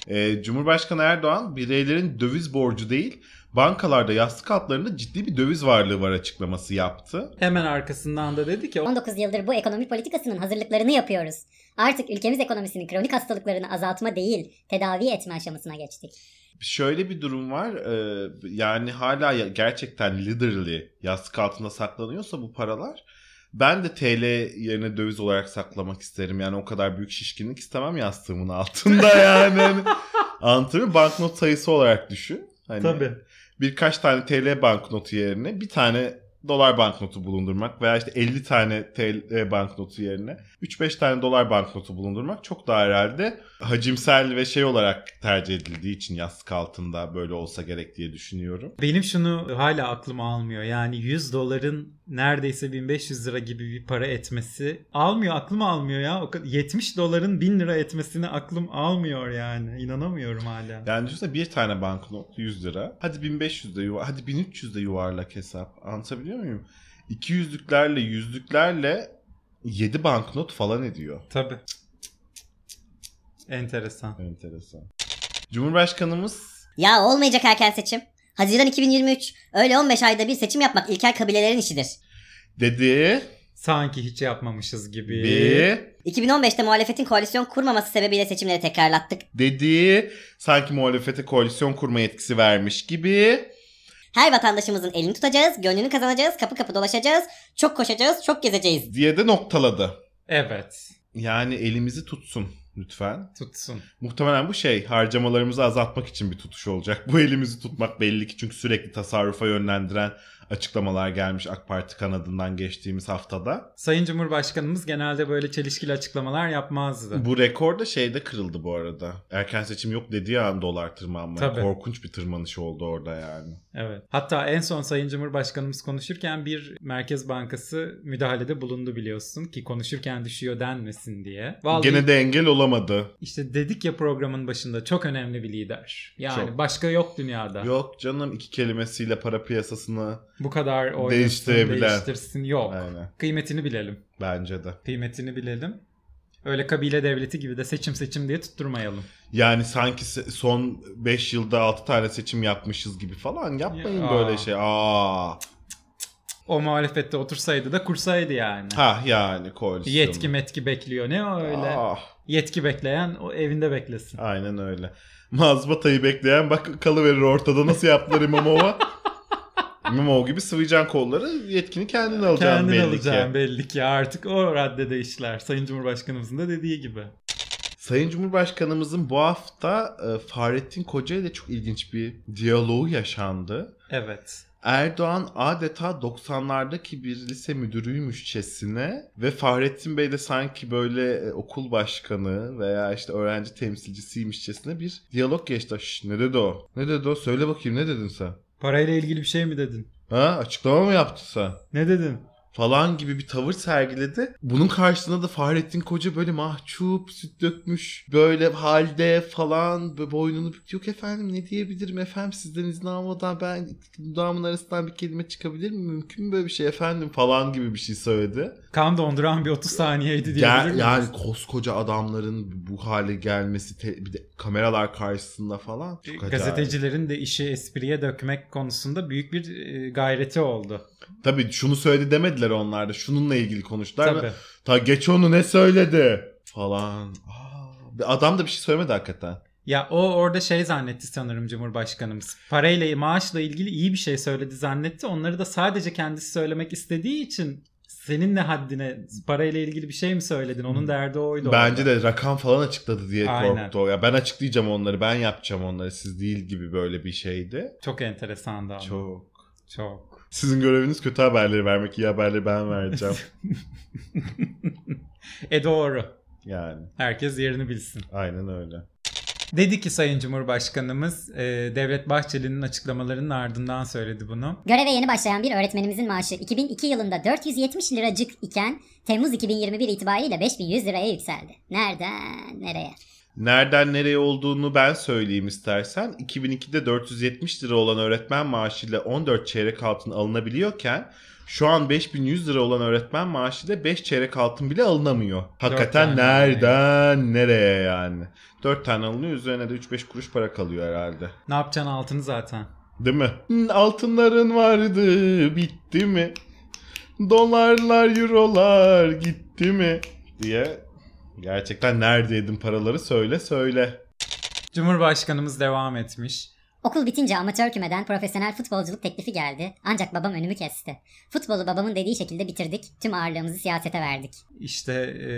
Ee, Cumhurbaşkanı Erdoğan bireylerin döviz borcu değil bankalarda yastık altlarında ciddi bir döviz varlığı var açıklaması yaptı. Hemen arkasından da dedi ki 19 yıldır bu ekonomi politikasının hazırlıklarını yapıyoruz. Artık ülkemiz ekonomisinin kronik hastalıklarını azaltma değil, tedavi etme aşamasına geçtik. Şöyle bir durum var e, yani hala gerçekten literally yastık altında saklanıyorsa bu paralar ben de TL yerine döviz olarak saklamak isterim. Yani o kadar büyük şişkinlik istemem yastığımın altında yani. Hani Anlatabiliyor? Banknot sayısı olarak düşün. Hani tabii. birkaç tane TL banknotu yerine bir tane dolar banknotu bulundurmak veya işte 50 tane TL banknotu yerine 3-5 tane dolar banknotu bulundurmak çok daha herhalde hacimsel ve şey olarak tercih edildiği için yastık altında böyle olsa gerek diye düşünüyorum. Benim şunu hala aklıma almıyor. Yani 100 doların neredeyse 1500 lira gibi bir para etmesi almıyor. Aklım almıyor ya. O kadar- 70 doların 1000 lira etmesini aklım almıyor yani. İnanamıyorum hala. Yani düşünsene bir tane banknot 100 lira. Hadi 1500 de yuvar, hadi 1300 de yuvarlak hesap. Anlatabiliyor muyum? 200'lüklerle yüzlüklerle 7 banknot falan ediyor. Tabii. Enteresan. Enteresan. Cumhurbaşkanımız Ya olmayacak erken seçim. Haziran 2023. Öyle 15 ayda bir seçim yapmak ilkel kabilelerin işidir. dedi Sanki hiç yapmamışız gibi. bir 2015'te muhalefetin koalisyon kurmaması sebebiyle seçimleri tekrarlattık. dedi sanki muhalefete koalisyon kurma yetkisi vermiş gibi Her vatandaşımızın elini tutacağız, gönlünü kazanacağız, kapı kapı dolaşacağız, çok koşacağız, çok gezeceğiz. diye de noktaladı. Evet. Yani elimizi tutsun lütfen. Tutsun. Muhtemelen bu şey harcamalarımızı azaltmak için bir tutuş olacak. Bu elimizi tutmak belli ki çünkü sürekli tasarrufa yönlendiren açıklamalar gelmiş AK Parti kanadından geçtiğimiz haftada. Sayın Cumhurbaşkanımız genelde böyle çelişkili açıklamalar yapmazdı. Bu rekor da şeyde kırıldı bu arada. Erken seçim yok dediği an dolar tırmanmaya. Tabii. Korkunç bir tırmanış oldu orada yani. Evet. Hatta en son Sayın Cumhurbaşkanımız konuşurken bir Merkez Bankası müdahalede bulundu biliyorsun ki konuşurken düşüyor denmesin diye. Vallahi Gene de engel olamadı. işte dedik ya programın başında çok önemli bir lider. Yani Çok. başka yok dünyada. Yok canım iki kelimesiyle para piyasasını Bu kadar oynasın, Değiştirebilen. değiştirsin yok. aynen Kıymetini bilelim. bence de. Kıymetini bilelim. Öyle kabile devleti gibi de seçim seçim diye tutturmayalım. Yani sanki son 5 yılda 6 tane seçim yapmışız gibi falan yapmayın Ya. böyle şey. Aa. O muhalefette otursaydı da kursaydı yani. Ha yani koalisyonu. Yetki metki bekliyor. Ne o öyle? Ah, Yetki bekleyen o evinde beklesin. aynen öyle. Mazbatayı bekleyen bak kalıverir ortada nasıl yaptılar İmamov'a. İmamov gibi sıvayacaksın kolları yetkini kendin alacaksın Kendin belli alacaksın ki. belli ki artık o raddede işler. Sayın Cumhurbaşkanımızın da dediği gibi. Sayın Cumhurbaşkanımızın bu hafta e, Fahrettin Koca ile çok ilginç bir diyaloğu yaşandı. Evet. Erdoğan adeta 90'lardaki bir lise müdürüymüşçesine ve Fahrettin Bey de sanki böyle e, okul başkanı veya işte öğrenci temsilcisiymişçesine bir diyalog geçti. Şş, ne dedi o? Ne dedi o? Söyle bakayım ne dedin sen? Parayla ilgili bir şey mi dedin? Ha açıklama mı yaptın sen? Ne dedin? Falan gibi bir tavır sergiledi. Bunun karşısında da Fahrettin Koca böyle mahcup, süt dökmüş, böyle halde falan böyle boynunu. Yok efendim ne diyebilirim efendim sizden izin almadan ben dudağımın arasından bir kelime çıkabilir mi? Mümkün mü böyle bir şey efendim falan gibi bir şey söyledi. Kan donduran bir 30 saniyeydi diyebilir Gel, miyiz? yani koskoca adamların bu hale gelmesi te- bir de kameralar karşısında falan çok acayip. Gazetecilerin de işi espriye dökmek konusunda büyük bir e, gayreti oldu. Tabii şunu söyledi demediler onlar da. Şununla ilgili konuştular. Tabii. Ta geç onu ne söyledi falan. Aa, adam da bir şey söylemedi hakikaten. Ya o orada şey zannetti sanırım Cumhurbaşkanımız. Parayla, maaşla ilgili iyi bir şey söyledi zannetti. Onları da sadece kendisi söylemek istediği için senin ne haddine parayla ilgili bir şey mi söyledin? Onun derdi oydu. Bence orada. de rakam falan açıkladı diye Aynen. korktu. o. Ya ben açıklayacağım onları, ben yapacağım onları. Siz değil gibi böyle bir şeydi. Çok enteresandı ama. Çok. Çok. Sizin göreviniz kötü haberleri vermek, iyi haberleri ben vereceğim. e doğru. yani Herkes yerini bilsin. aynen öyle. Dedi ki Sayın Cumhurbaşkanımız e, Devlet Bahçeli'nin açıklamalarının ardından söyledi bunu. Göreve yeni başlayan bir öğretmenimizin maaşı 2002 yılında 470 liracık iken Temmuz 2021 itibariyle 5100 liraya yükseldi. Nereden nereye? Nereden nereye olduğunu ben söyleyeyim istersen. 2002'de 470 lira olan öğretmen maaşıyla 14 çeyrek altın alınabiliyorken şu an 5100 lira olan öğretmen maaşıyla 5 çeyrek altın bile alınamıyor. Hakikaten nereden nereye yani. 4 tane alınıyor üzerine de 3-5 kuruş para kalıyor herhalde. Ne yapacaksın altını zaten? Değil mi? "Hı, Altınların vardı bitti mi? Dolarlar eurolar gitti mi? Diye gerçekten neredeydin paraları söyle söyle. Cumhurbaşkanımız devam etmiş. Okul bitince amatör kümeden profesyonel futbolculuk teklifi geldi. Ancak babam önümü kesti. Futbolu babamın dediği şekilde bitirdik. Tüm ağırlığımızı siyasete verdik. İşte e,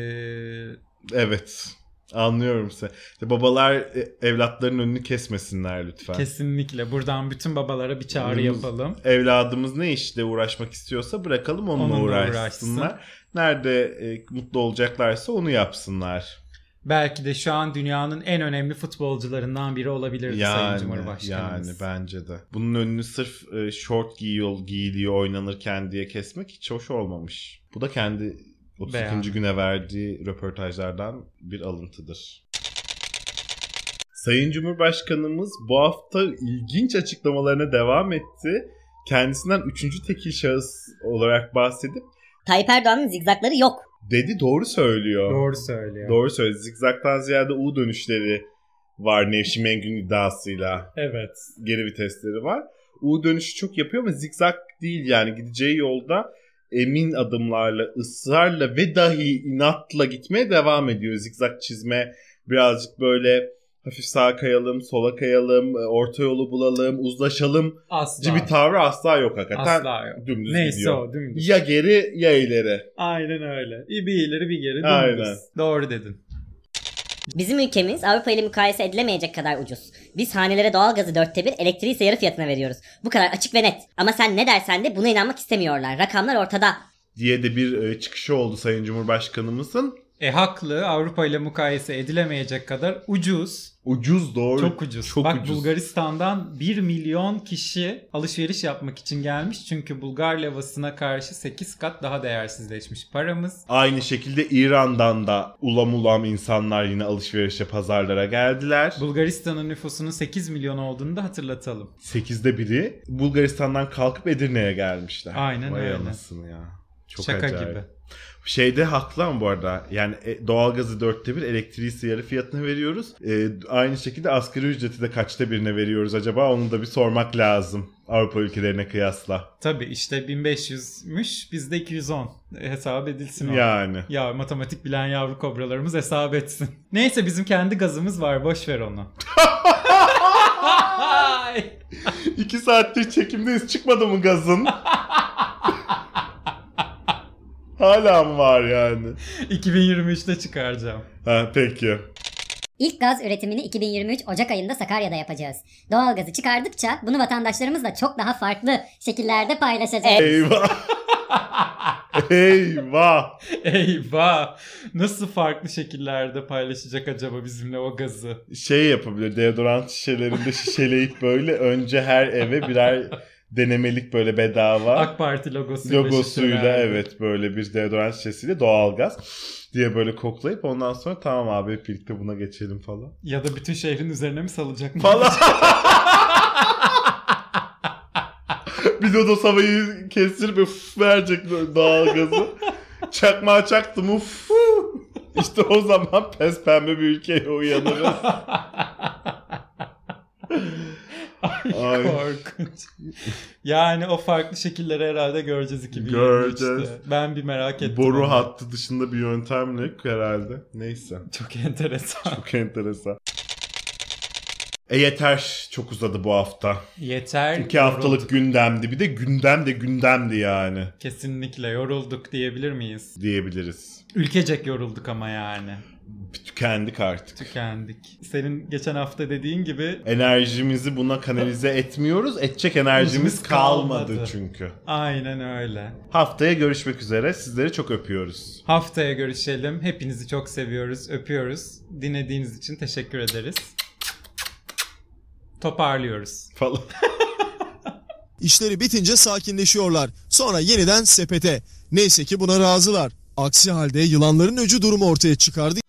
Evet. Anlıyorum seni. İşte babalar e, evlatların önünü kesmesinler lütfen. kesinlikle buradan bütün babalara bir çağrı Biz- yapalım. Evladımız ne işle uğraşmak istiyorsa bırakalım onunla, Onunla uğraşsınlar. uğraşsın. Nerede e, mutlu olacaklarsa onu yapsınlar. Belki de şu an dünyanın en önemli futbolcularından biri olabilirdi Sayın Yani, Cumhurbaşkanımız. yani bence de. Bunun önünü sırf e, short giyiyor, giyiliyor oynanırken diye kesmek hiç hoş olmamış. Bu da kendi 32. Beğendim. güne verdiği röportajlardan bir alıntıdır. Sayın Cumhurbaşkanımız bu hafta ilginç açıklamalarına devam etti. Kendisinden üçüncü tekil şahıs olarak bahsedip Tayyip Erdoğan'ın zigzakları yok. dedi doğru söylüyor. Doğru söylüyor. Doğru söyledi. Zigzag'dan ziyade U dönüşleri var Nevşin Mengün iddiasıyla. Evet. Geri vitesleri var. U dönüşü çok yapıyor ama zigzag değil yani gideceği yolda emin adımlarla, ısrarla ve dahi inatla gitmeye devam ediyor. Zigzag çizme birazcık böyle hafif sağa kayalım, sola kayalım, orta yolu bulalım, uzlaşalım Asla. bir tavrı asla yok hakikaten. Asla yok. Dümdüz Neyse gidiyor. o dümdüz. Ya geri ya ileri. Aynen öyle. Bir ileri bir geri dümdüz. Aynen. Doğru dedin. Bizim ülkemiz Avrupa ile mukayese edilemeyecek kadar ucuz. Biz hanelere doğalgazı dörtte bir, elektriği ise yarı fiyatına veriyoruz. Bu kadar açık ve net. Ama sen ne dersen de buna inanmak istemiyorlar. Rakamlar ortada. diye de bir e, çıkışı oldu Sayın Cumhurbaşkanımızın. E haklı Avrupa ile mukayese edilemeyecek kadar ucuz. Ucuz doğru. Çok ucuz. Çok Bak ucuz. Bulgaristan'dan 1 milyon kişi alışveriş yapmak için gelmiş. Çünkü Bulgar levasına karşı 8 kat daha değersizleşmiş paramız. Aynı şekilde İran'dan da ulam ulam insanlar yine alışverişe pazarlara geldiler. Bulgaristan'ın nüfusunun 8 milyon olduğunu da hatırlatalım. Sekizde biri Bulgaristan'dan kalkıp Edirne'ye gelmişler. Aynen Vay öyle. ya. Çok Şaka acayip. gibi. Şeyde haklı ama bu arada. Yani e, doğalgazı dörtte bir, elektriği yarı fiyatına veriyoruz. E, aynı şekilde asgari ücreti de kaçta birine veriyoruz acaba? Onu da bir sormak lazım. Avrupa ülkelerine kıyasla. Tabii işte 1500'müş bizde 210 hesap edilsin o. Yani. Ya matematik bilen yavru kobralarımız hesap etsin. Neyse bizim kendi gazımız var boş ver onu. İki saattir çekimdeyiz. Çıkmadı mı gazın? Hala mı var yani? 2023'te çıkaracağım. Ha, peki. İlk gaz üretimini 2023 Ocak ayında Sakarya'da yapacağız. Doğalgazı çıkardıkça bunu vatandaşlarımızla çok daha farklı şekillerde paylaşacağız. Eyvah. Eyvah. Eyvah! Nasıl farklı şekillerde paylaşacak acaba bizimle o gazı? Şey yapabilir. Deodorant şişelerinde şişeleyip böyle önce her eve birer denemelik böyle bedava AK Parti logosuyla logosuyla şişelerde. evet böyle bir deodorant şişesiyle doğalgaz diye böyle koklayıp ondan sonra tamam abi hep birlikte buna geçelim falan. Ya da bütün şehrin üzerine mi salacak mı? Falan. bir lodos havayı kestirip üf verecek doğalgazı. Çakmağı çaktım uf. İşte o zaman pes pembe bir ülkeye uyanırız. Ay, Ay. korkunç. Yani o farklı şekilleri herhalde göreceğiz 2023'te. Göreceğiz. Ben bir merak ettim. Boru onu. hattı dışında bir yöntemle herhalde. Neyse. Çok enteresan. Çok enteresan. E yeter. Çok uzadı bu hafta. Yeter. İki haftalık yorulduk. gündemdi. Bir de gündem de gündemdi yani. Kesinlikle yorulduk diyebilir miyiz? Diyebiliriz. Ülkecek yorulduk ama yani. Tükendik artık. Tükendik. Senin geçen hafta dediğin gibi Enerjimizi buna kanalize etmiyoruz. Edecek enerjimiz kalmadı kalmadı. çünkü. aynen öyle. Haftaya görüşmek üzere. Sizleri çok öpüyoruz. Haftaya görüşelim. Hepinizi çok seviyoruz, öpüyoruz. Dinlediğiniz için teşekkür ederiz. Toparlıyoruz. Falan. İşleri bitince sakinleşiyorlar. Sonra yeniden sepete. Neyse ki buna razılar. Aksi halde yılanların öcü durumu ortaya çıkardı.